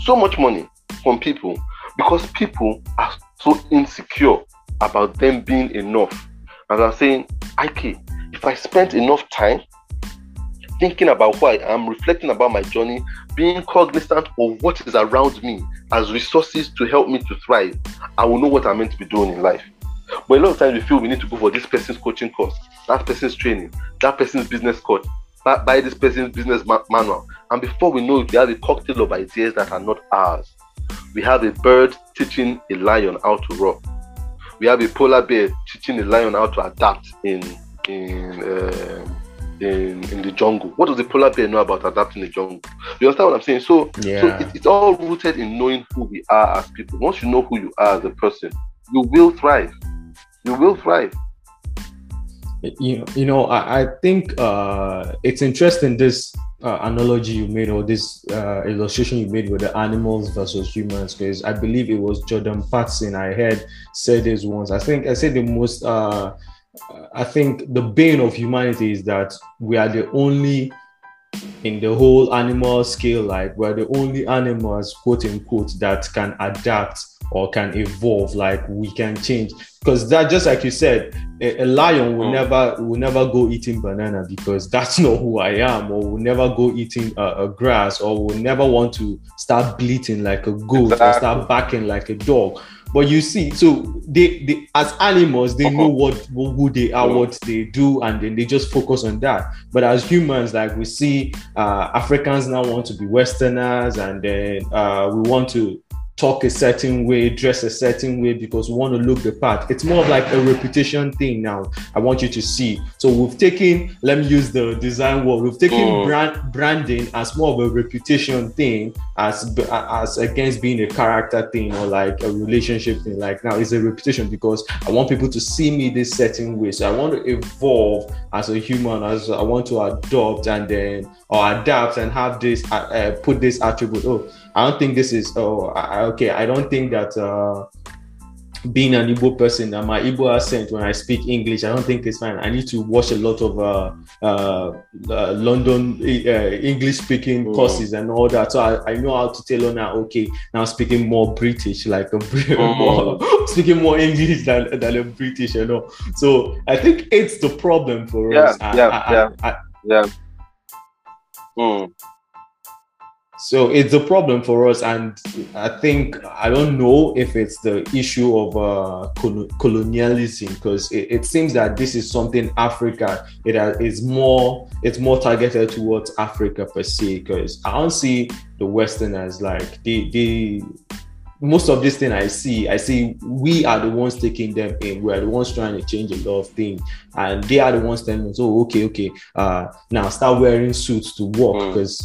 So much money from people because people are so insecure about them being enough. And I'm saying, IK, if I spent enough time thinking about who I am, reflecting about my journey, being cognizant of what is around me as resources to help me to thrive, I will know what I'm meant to be doing in life. But a lot of times we feel we need to go for this person's coaching course, that person's training, that person's business coach, buy this person's business ma- manual. And before we know it, we have a cocktail of ideas that are not ours. We have a bird teaching a lion how to roar. We have a polar bear teaching a lion how to adapt in in uh, in, in the jungle. What does the polar bear know about adapting the jungle? You understand what I'm saying? So, Yeah. so it, it's all rooted in knowing who we are as people. Once you know who you are as a person, you will thrive. You will thrive. you, you know i, I think uh, it's interesting this uh, analogy you made or this uh, illustration you made with the animals versus humans because i believe it was Jordan Peterson i heard said this once i think i said the most uh, i think the bane of humanity is that we are the only in the whole animal scale like we're the only animals quote unquote that can adapt or can evolve like we can change. Because that just like you said a, a lion will Mm. never will never go eating banana because that's not who i am or will never go eating uh, a grass or will never want to start bleating like a goat or start barking like a dog but you see so they, they as animals they know what who they are what they do and then they just focus on that. But as humans like we see uh, africans now want to be westerners and then uh, we want to talk a certain way, dress a certain way because we want to look the part. It's more of like a reputation thing now. I want you to see. So we've taken, let me use the design word. We've taken Mm. brand branding as more of a reputation thing, as as against being a character thing or like a relationship thing. Like now, it's a reputation because I want people to see me this certain way. So I want to evolve as a human, as I want to adopt and then or adapt and have this uh, uh, put this attribute. Oh, I don't think this is. Oh, I, okay. I don't think that uh, being an Igbo person and my Igbo accent when I speak English, I don't think it's fine. I need to watch a lot of uh, uh, uh, London uh, English speaking Mm. courses and all that. So I, I know how to tell her now. Okay, now speaking more British, like a Mm. more, speaking more English than, than a British, you know. So I think it's the problem for Yeah, us. Yeah, I- yeah. I- Yeah. Mm. So it's a problem for us, and I think I don't know if it's the issue of uh, colo- colonialism because it, it seems that this is something Africa it is more it's more targeted towards Africa per se. Because I don't see the Westerners like the the most of this thing I see, I see we are the ones taking them in. We are the ones trying to change a lot of things, and they are the ones telling us, "Oh, okay, okay, uh, now start wearing suits to work Mm.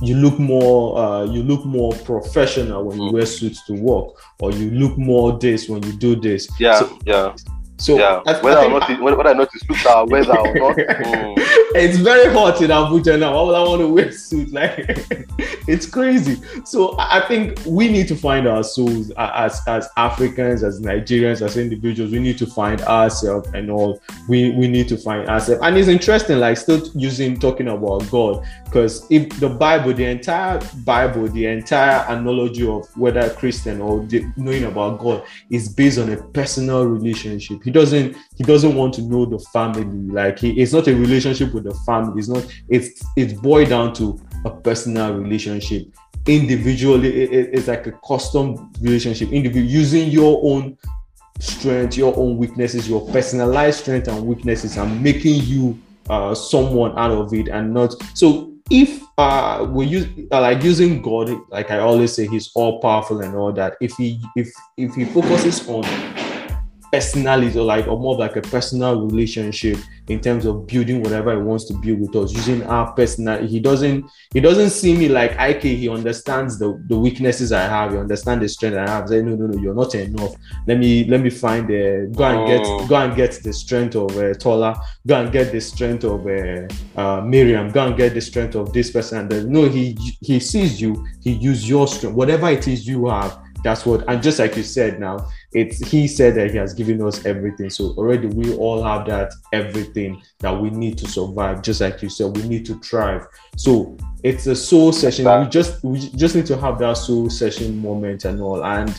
Because." you look more uh, you look more professional when you Mm. wear suits to work or you look more this when you do this Yeah, so, yeah, so yeah. I- I Whether or not, it, whether or not it's weather or not. Mm. It's very hot in Abuja now. Why would I want to wear a suit? Like, it's crazy. So I think we need to find our souls as as Africans, as Nigerians, as individuals. We need to find ourselves and all. We we need to find ourselves. And it's interesting, like still using talking about God, because if the Bible, the entire Bible, the entire analogy of whether Christian or the, knowing about God is based on a personal relationship. He doesn't he doesn't want to know the family. Like he, it's not a relationship with the family. It's not. It's it's boiled down to a personal relationship. Individually, it, it's like a custom relationship. Individual using your own strength, your own weaknesses, your personalized strength and weaknesses, and making you uh, someone out of it, and not so. If uh, we use uh, like using God, like I always say, He's all powerful and all that. If he if if he focuses on personality or like or more like a personal relationship in terms of building whatever he wants to build with us using our personal he doesn't he doesn't see me like IK he understands the the weaknesses I have he understands the strength I have. Say no no no you're not enough. Let me let me find the go and get oh. go and get the strength of uh, Tola. Go and get the strength of uh, uh, Miriam. Go and get the strength of this person. And then no he he sees you. He use your strength. Whatever it is you have that's what and just like you said now it's he said that he has given us everything. So already we all have that everything that we need to survive just like you said we need to thrive. So it's a soul session. We just we just need to have that soul session moment and all. And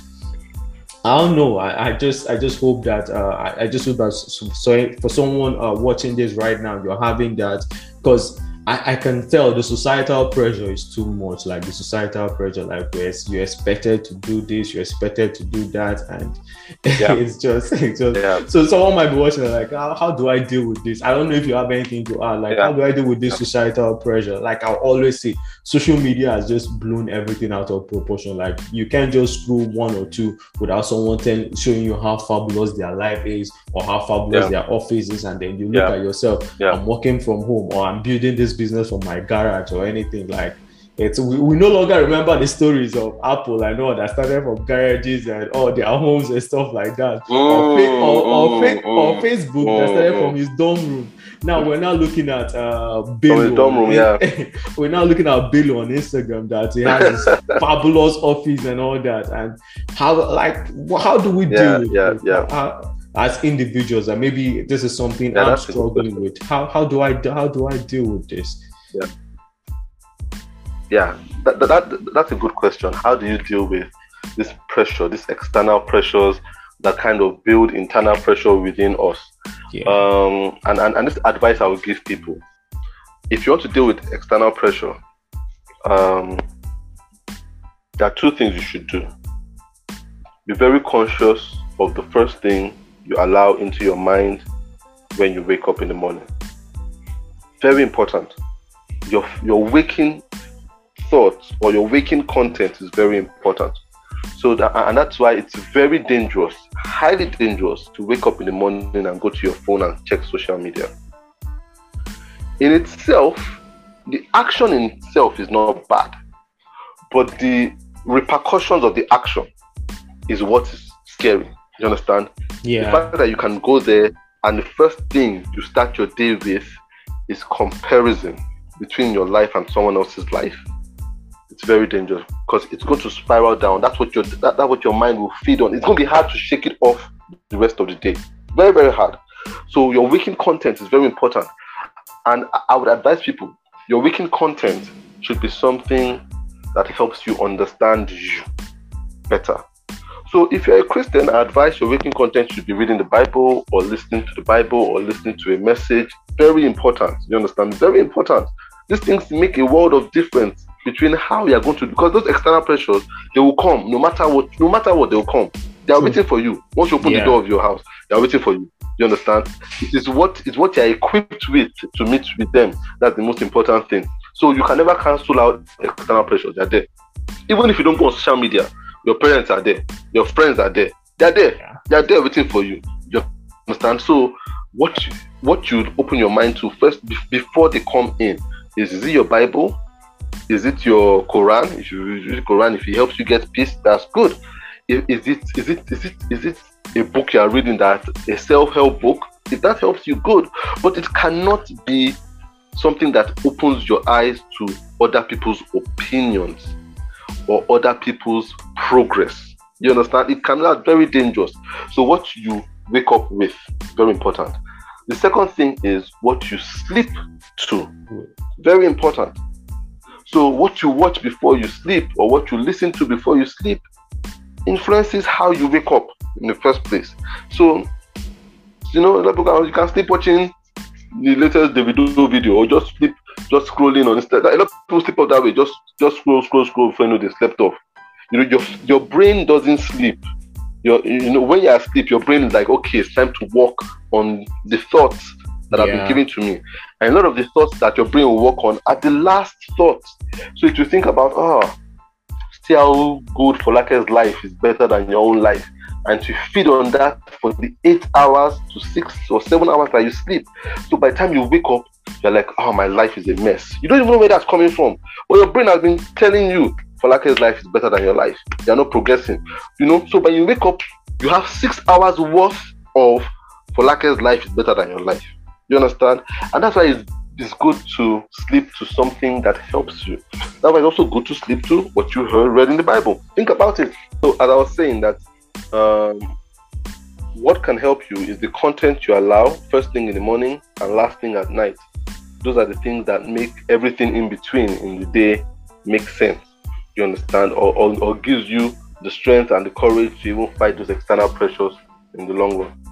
I don't know. I, I just I just hope that uh, I, I just hope that so, so for someone uh, watching this right now, you're having that. Because I, I can tell the societal pressure is too much. Like the societal pressure, like where you're expected to do this, you're expected to do that, and yeah. it's just, it's just yeah. so someone might be watching like, how, how, do I deal with this? I don't know if you have anything to add. Like, yeah. how do I deal with this societal pressure? Like I always say, social media has just blown everything out of proportion. Like you can't just scroll one or two without someone telling showing you how fabulous their life is or how fabulous their office is, and then you look at yourself. I'm working from home or I'm building this business from my garage or anything like it's we, we no longer remember the stories of Apple I know that started from garages and all their homes and stuff like that. Mm, or, fa- or, or, mm, fa- or, mm, Facebook mm, that started from mm. his dorm room. Now we're now looking at uh Bill. Dorm room, yeah. we're now looking at Bill on Instagram that he has this fabulous office and all that. And how like how do we yeah, deal with yeah, it? yeah. How, as individuals and maybe this is something yeah, i'm struggling with. How, how do i how do i deal with this? Yeah. Yeah. That, that, that's a good question. How do you deal with this pressure these external pressures that kind of build internal pressure within us? Yeah. um and, and and this advice i would give people if you want to deal with external pressure um there are two things you should do. Be very conscious of the first thing you allow into your mind when you wake up in the morning. Very important. Your your waking thoughts or your waking content is very important. So that, and that's why it's very dangerous, highly dangerous to wake up in the morning and go to your phone and check social media. In itself, the action in itself is not bad, but the repercussions of the action is what is scary. You understand? Yeah. The fact that you can go there and the first thing you start your day with is comparison between your life and someone else's life. It's very dangerous because it's going to spiral down. That's what your that, that's what your mind will feed on. It's going to be hard to shake it off the rest of the day. Very very hard. So your waking content is very important, and I would advise people your waking content should be something that helps you understand you better. So if you're a Christian, I advise your waking content should be reading the Bible or listening to the Bible or listening to a message. Very important. You understand? Very important. These things make a world of difference between how you are going to because those external pressures they will come no matter what no matter what they will come. They are waiting for you. Once you open yeah. the door of your house, they are waiting for you. You understand? It is what is what you are equipped with to meet with them. That's the most important thing. So you can never cancel out external pressures. They're there. Even if you don't go on social media, your parents are there, your friends are there. They're there. Yeah. They're there waiting for you. You understand? So what you, what you open your mind to first before they come in is is it your Bible? Is it your Quran? If you read Quran, if it helps you get peace, that's good. Is, is it is it is it is it a book you are reading that a self-help book? If that helps you, good. But it cannot be something that opens your eyes to other people's opinions or other people's progress. You understand? It can be very dangerous. So, what you wake up with, very important. The second thing is what you sleep to, very important. So, what you watch before you sleep or what you listen to before you sleep influences how you wake up in the first place. So, you know, you can sleep watching the latest Davido video or just sleep, just scrolling on Instagram. A lot of people sleep up that way, just just scroll, scroll, scroll before you know they slept off. You know, your your brain doesn't sleep. Your, you know, when you're asleep, your brain is like, okay, it's time to work on the thoughts that yeah. have been given to me. And a lot of the thoughts that your brain will work on are the last thoughts. So if you think about, oh, see how good Folake's life is better than your own life and to feed on that for the eight hours to six or seven hours that you sleep. So by the time you wake up, you're like, oh, my life is a mess. You don't even know where that's coming from. But your brain has been telling you Folake's life is better than your life. You're not progressing. You know, so when you wake up, you have six hours worth of Folake's life is better than your life. You understand? And that's why it's, it's good to sleep to something that helps you. That's why it's also good to sleep to what you heard read in the Bible. Think about it. So as I was saying that um, what can help you is the content you allow first thing in the morning and last thing at night. Those are the things that make everything in between in the day make sense. You understand? Or, or, or gives you the strength and the courage to even fight those external pressures in the long run.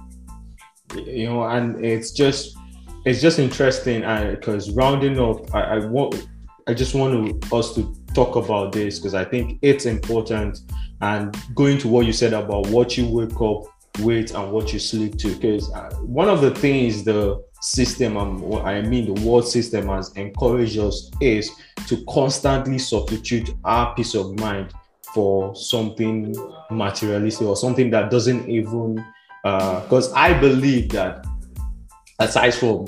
You know, and it's just it's just interesting and because rounding up, I, I want I just want us to talk about this because I think it's important and going to what you said about what you wake up with and what you sleep to because uh, one of the things the system um, i mean the world system has encouraged us is to constantly substitute our peace of mind for something materialistic or something that doesn't even because uh, i believe that aside from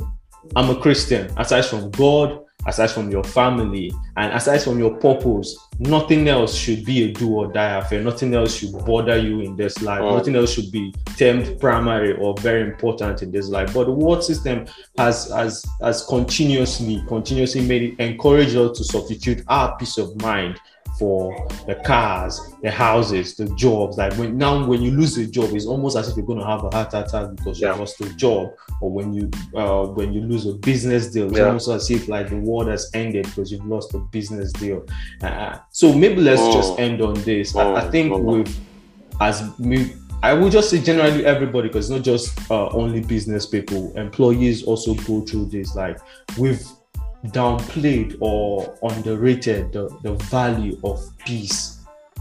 i'm a christian aside from god aside from your family and aside from your purpose, nothing else should be a do or die affair. Nothing else should bother you in this life. Oh. Nothing else should be termed primary or very important in this life. But the world system has has has continuously, continuously made it encourage us to substitute our peace of mind for the cars, the houses, the jobs. Like when now when you lose a job, it's almost as if you're going to have a heart attack because yeah. you lost a job, or when you uh, when you lose a business deal, it's yeah. almost as if like the world has ended because you've lost a business deal. Uh, so maybe let's oh. just end on this. Oh. I, I, oh, think oh. with as me. I would just say generally everybody, because not just uh, only business people, employees also go through this. Like we've downplayed or underrated the, the value of peace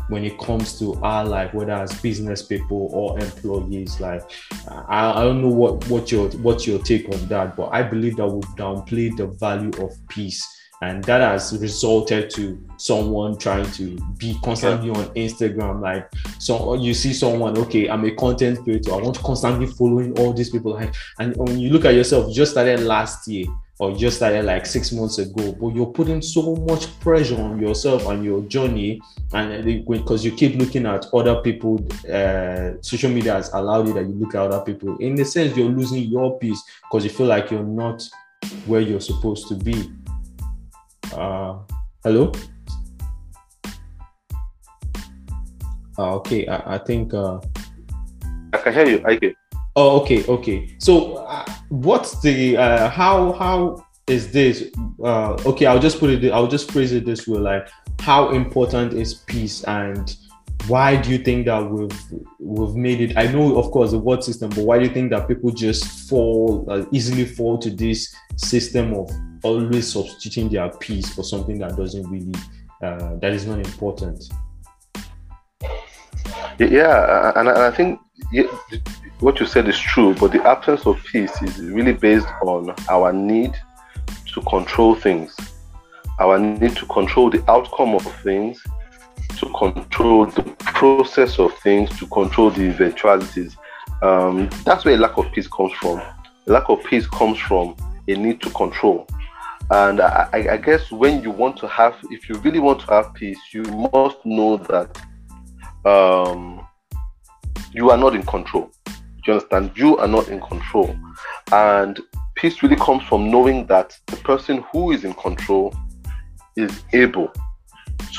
when it comes to our life, whether as business people or employees. Like, I, I don't know what what your what's your take on that, but I believe that we've downplayed the value of peace, and that has resulted to someone trying to be constantly on Instagram. Like, so you see someone, okay, I'm a content creator, I want to constantly following all these people. And when you look at yourself, you just started last year or just started like six months ago, but you're putting so much pressure on yourself and your journey, and because you keep looking at other people, uh, social media has allowed you that you look at other people. In the sense, you're losing your peace because you feel like you're not where you're supposed to be. Uh, hello. Uh, okay, I, I think. Uh, I can hear you. I can. Oh, okay, okay. So, uh, what's the uh, how how is this? Uh, okay, I'll just put it. I'll just phrase it this way: like, how important is peace, and why do you think that we've we've made it? I know, of course, the world system, but why do you think that people just fall uh, easily fall to this system of always substituting their peace for something that doesn't really uh, that is not important? Yeah, and I think what you said is true, but the absence of peace is really based on our need to control things, our need to control the outcome of things, to control the process of things, to control the eventualities. Um, that's where a lack of peace comes from. A lack of peace comes from a need to control. And I, I guess when you want to have, if you really want to have peace, you must know that um, you are not in control Do you understand? You are not in control. And peace really comes from knowing that the person who is in control is able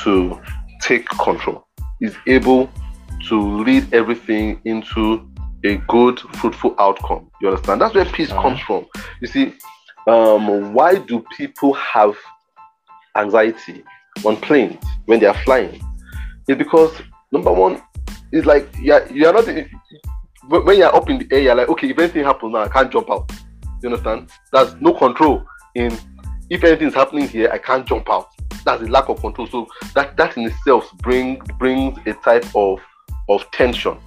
to take control, is able to lead everything into a good, fruitful outcome. You understand? That's where peace uh-huh. comes from. You see, um, why do people have anxiety on planes when they are flying? It's because number one, it's like yeah, you're not when you're up in the air, you're like, okay, if anything happens now, I can't jump out. You understand? There's no control in if anything's happening here, I can't jump out. That's a lack of control. So that that in itself bring brings a type of of tension.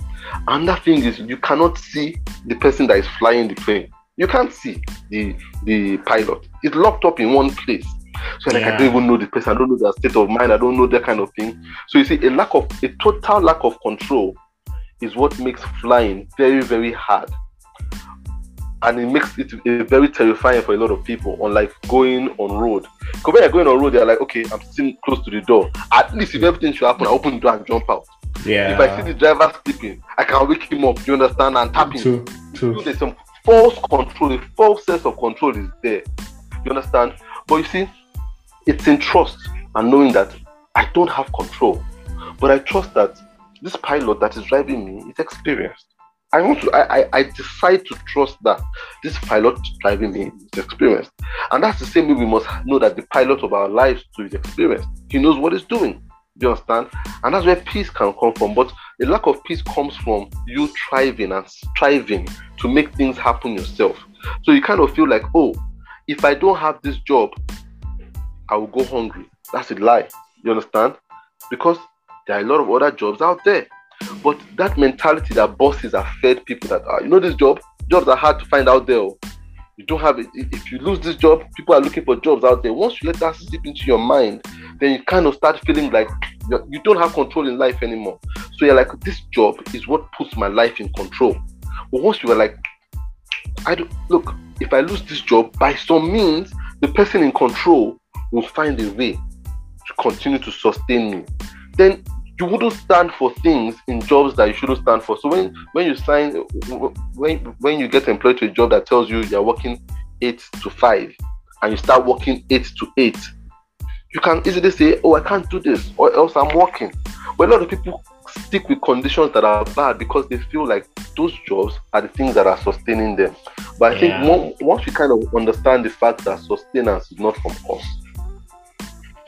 And that thing is you cannot see the person that is flying the plane. You can't see the the pilot. It's locked up in one place. So like yeah. I don't even know the person, I don't know their state of mind, I don't know that kind of thing. So you see, a lack of a total lack of control is what makes flying very, very hard. And it makes it very terrifying for a lot of people, unlike going on road. Because when you're going on road, they're like, okay, I'm sitting close to the door. At least if everything should happen, I open the door and jump out. Yeah. If I see the driver sleeping, I can wake him up. You understand? And tap him. True. True. There's some false control. A false sense of control is there. You understand? But you see, it's in trust and knowing that I don't have control, but I trust that this pilot that is driving me is experienced. I want to, I, I, I decide to trust that this pilot driving me is experienced. And that's the same way we must know that the pilot of our lives too is experienced. He knows what he's doing. Do you understand? And that's where peace can come from. But a lack of peace comes from you striving and striving to make things happen yourself. So you kind of feel like, oh, if I don't have this job, I will go hungry. That's a lie. You understand? Because there are a lot of other jobs out there. But that mentality that bosses have fed people that are, you know, this job, jobs are hard to find out there. Oh. You don't have it. If you lose this job, people are looking for jobs out there. Once you let that slip into your mind, then you kind of start feeling like you don't have control in life anymore. So you're like, this job is what puts my life in control. But once you are like, I don't look, if I lose this job, by some means, the person in control will find a way to continue to sustain me. Then you wouldn't stand for things in jobs that you shouldn't stand for. So when when you sign when when you get employed to a job that tells you you're working eight to five and you start working eight to eight, you can easily say, Oh, I can't do this, or else I'm working. But a lot of people stick with conditions that are bad because they feel like those jobs are the things that are sustaining them. But I yeah. think once we kind of understand the fact that sustenance is not from us,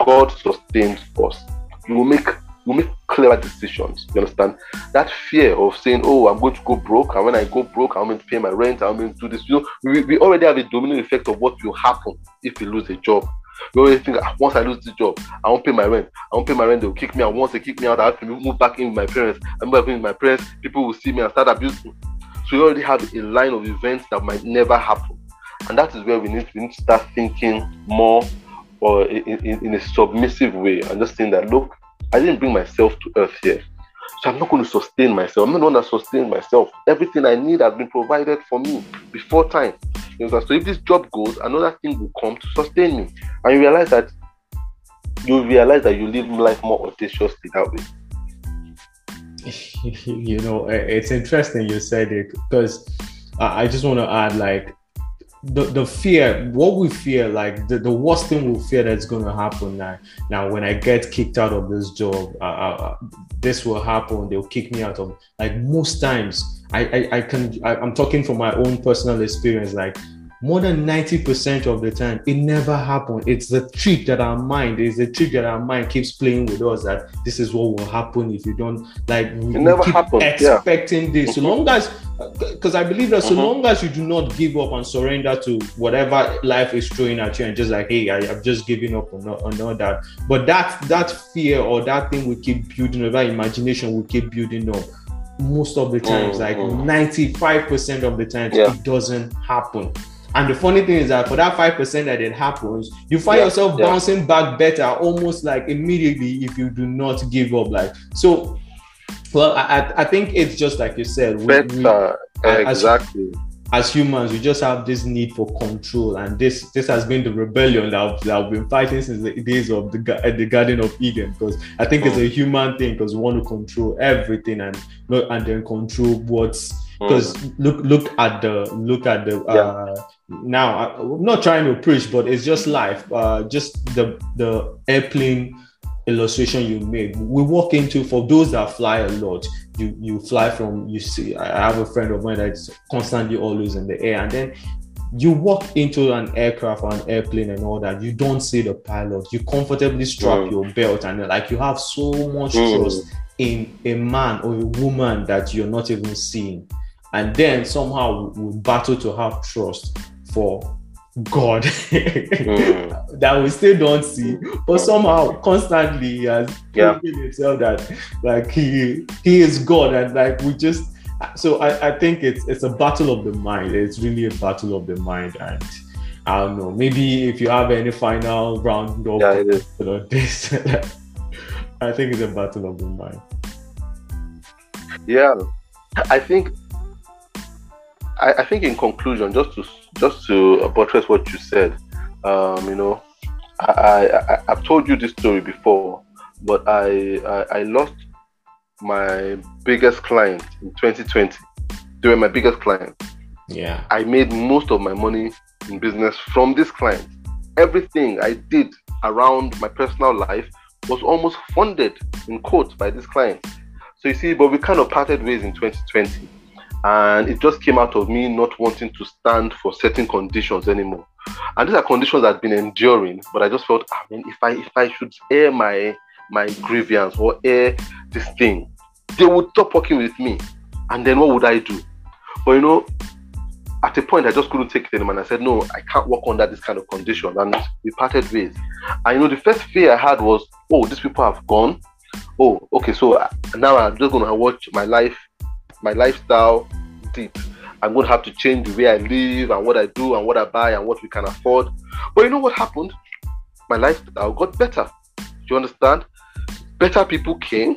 God sustains us. We will make we make clever decisions. You understand? That fear of saying, "Oh, I'm going to go broke," and when I go broke, I'm going to pay my rent. I'm going to do this. You know, we, we already have a domino effect of what will happen if we lose a job. We always think, ah, once I lose this job, I won't pay my rent. I won't pay my rent. They'll kick me out. Once they kick me out, I have to move back in with my parents. I move back in with my parents. People will see me and start abusing. So we already have a line of events that might never happen, and that is where we need we need to start thinking more or in, in, in a submissive way and just saying that look, I didn't bring myself to earth here. So I'm not going to sustain myself. I'm not the one that sustains myself. Everything I need has been provided for me before time. You know, so if this job goes, another thing will come to sustain me. And you realize that you realize that you live life more audaciously that way. you know, it's interesting you said it because I just want to add like the, the fear, what we fear, like the, the worst thing we fear that's going to happen now. Now, when I get kicked out of this job, uh, uh, this will happen. They'll kick me out of. Like most times, I I, I can. I, I'm talking from my own personal experience. Like more than 90% of the time, it never happened. It's the trick that our mind is the trick that our mind keeps playing with us that this is what will happen if you don't like it never keep happened. expecting yeah. this. So long as because I believe that so mm-hmm. long as you do not give up and surrender to whatever life is throwing at you and just like, hey, I, have just given up on, on all that. But that that fear or that thing we keep building or that imagination we keep building up most of the times, mm-hmm. like 95% of the times, yeah. it doesn't happen. And the funny thing is that for that 5% that it happens, you find yeah, yourself yeah. bouncing back better almost like immediately if you do not give up. Like so well, I, I think it's just like you said. We, better, we, exactly. As, as, humans, we just have this need for control, and this this has been the rebellion that I've, that I've been fighting since the days of the the Garden of Eden. Because I think it's a mm. human thing, because we want to control everything and and then control what's because mm. look look at the look at the uh, now I, am not trying to preach but it's just life uh, just the the airplane illustration you made we walk into for those that fly a lot you you fly from you see i have a friend of mine that's constantly always in the air and then you walk into an aircraft or an airplane and all that you don't see the pilot you comfortably strap mm. your belt and like you have so much mm. trust in a man or a woman that you're not even seeing and then somehow we battle to have trust for God mm. that we still don't see, but somehow constantly he has yeah. proven himself that like he he is God and like we just so I, I think it's it's a battle of the mind. It's really a battle of the mind and I don't know. Maybe if you have any final round of yeah, this, I think it's a battle of the mind. Yeah, I think I, I think in conclusion, just to just to buttress what you said, um, you know, I, I have told you this story before, but I, I I lost my biggest client in 2020. They were my biggest client. Yeah. I made most of my money in business from this client. Everything I did around my personal life was almost funded in quotes by this client. So you see, but we kind of parted ways in 2020 and it just came out of me not wanting to stand for certain conditions anymore. And these are conditions I've been enduring, but I just felt, I ah, mean, if I if I should air my my grievance or air this thing, they would stop working with me, and then what would I do? But you know, at a point I just couldn't take it anymore. And I said, no, I can't work under this kind of condition, and we parted ways. And you know, the first fear I had was, oh, these people have gone. Oh, okay, so now I'm just gonna watch my life my lifestyle deep. I'm going to have to change the way I live and what I do and what I buy and what we can afford. But you know what happened? My lifestyle got better. Do you understand? Better people came.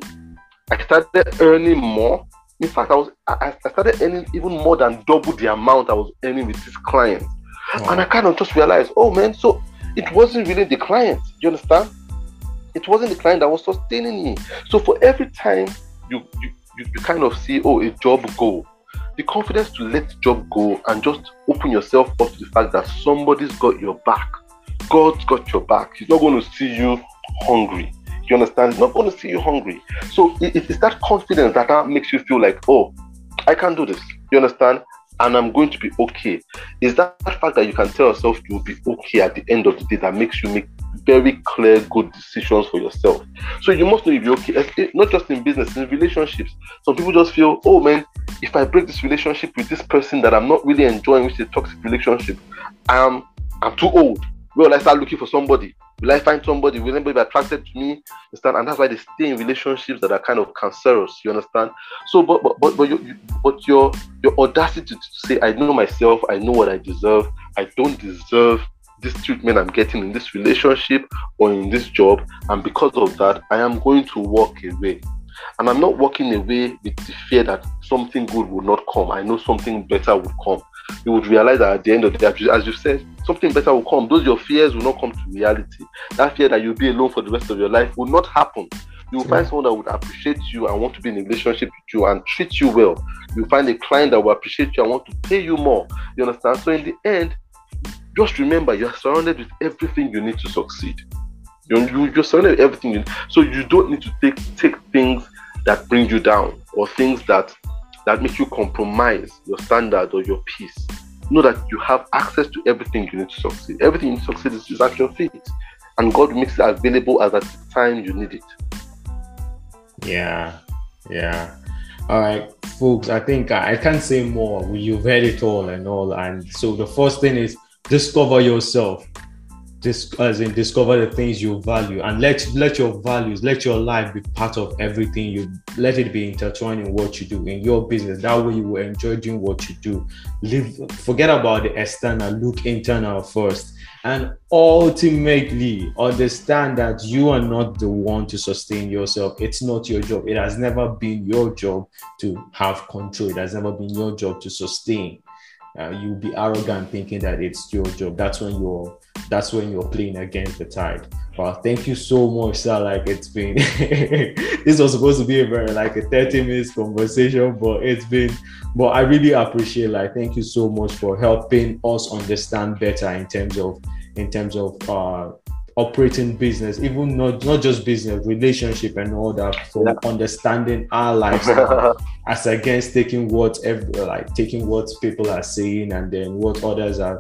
I started earning more. In fact, I was I started earning even more than double the amount I was earning with this client. Wow. And I kind of just realized, oh man, so it wasn't really the client. You understand? It wasn't the client that was sustaining me. So for every time you, you you, you kind of see, oh, a job go. The confidence to let job go and just open yourself up to the fact that somebody's got your back. God's got your back. He's not going to see you hungry. You understand? He's not going to see you hungry. So it, it's that confidence that, that makes you feel like, oh, I can do this. You understand? And I'm going to be okay. Is that fact that you can tell yourself you'll be okay at the end of the day that makes you make very clear, good decisions for yourself. So you must know if you're okay, not just in business, in relationships. Some people just feel, oh man, if I break this relationship with this person that I'm not really enjoying, which is a toxic relationship, I'm I'm too old. Will I start looking for somebody? Will I find somebody? Will anybody be attracted to me? Understand? And that's why they stay in relationships that are kind of cancerous. You understand? So, but but but, but, you, you, but your your audacity to say, I know myself, I know what I deserve. I don't deserve this treatment I'm getting in this relationship or in this job, and because of that, I am going to walk away. And I'm not walking away with the fear that something good will not come. I know something better will come. You would realize that at the end of the day, as you said, something better will come. Those your fears will not come to reality. That fear that you'll be alone for the rest of your life will not happen. You will find someone that would appreciate you and want to be in a relationship with you and treat you well. You'll find a client that will appreciate you and want to pay you more. You understand? So in the end, just remember you're surrounded with everything you need to succeed. You, you, you're surrounded with everything. You, so you don't need to take take things that bring you down or things that that make you compromise your standard or your peace. Know that you have access to everything you need to succeed. Everything you need to succeed is, is at your feet. And God makes it available at the time you need it. Yeah. Yeah. All right, folks. I think I, I can't say more. You've heard it all and all. And so the first thing is discover yourself. As in discover the things you value and let let your values let your life be part of everything you let it be intertwined in what you do in your business. That way you will enjoy doing what you do. Live forget about the external look internal first. And ultimately understand that you are not the one to sustain yourself. It's not your job. It has never been your job to have control. It has never been your job to sustain uh, you'll be arrogant thinking that it's your job. That's when you're that's when you're playing against the tide. Well, thank you so much, sir. Like it's been this was supposed to be a very like a 30 minutes conversation, but it's been but I really appreciate like thank you so much for helping us understand better in terms of in terms of uh operating business, even not not just business, relationship and all that, for yeah. understanding our lives as against taking what every, like taking what people are saying and then what others are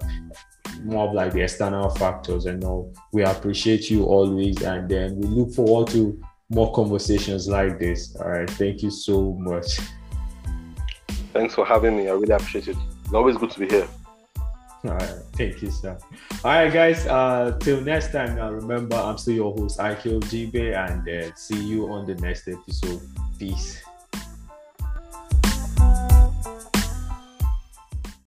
more of like the external factors and all. We appreciate you always, and then we look forward to more conversations like this. All right, thank you so much. Thanks for having me. I really appreciate it. It's always good to be here. All right, thank you, sir. All right, guys. Uh, till next time. Now, remember, I'm still your host, IKO Jibe, and uh, see you on the next episode. Peace.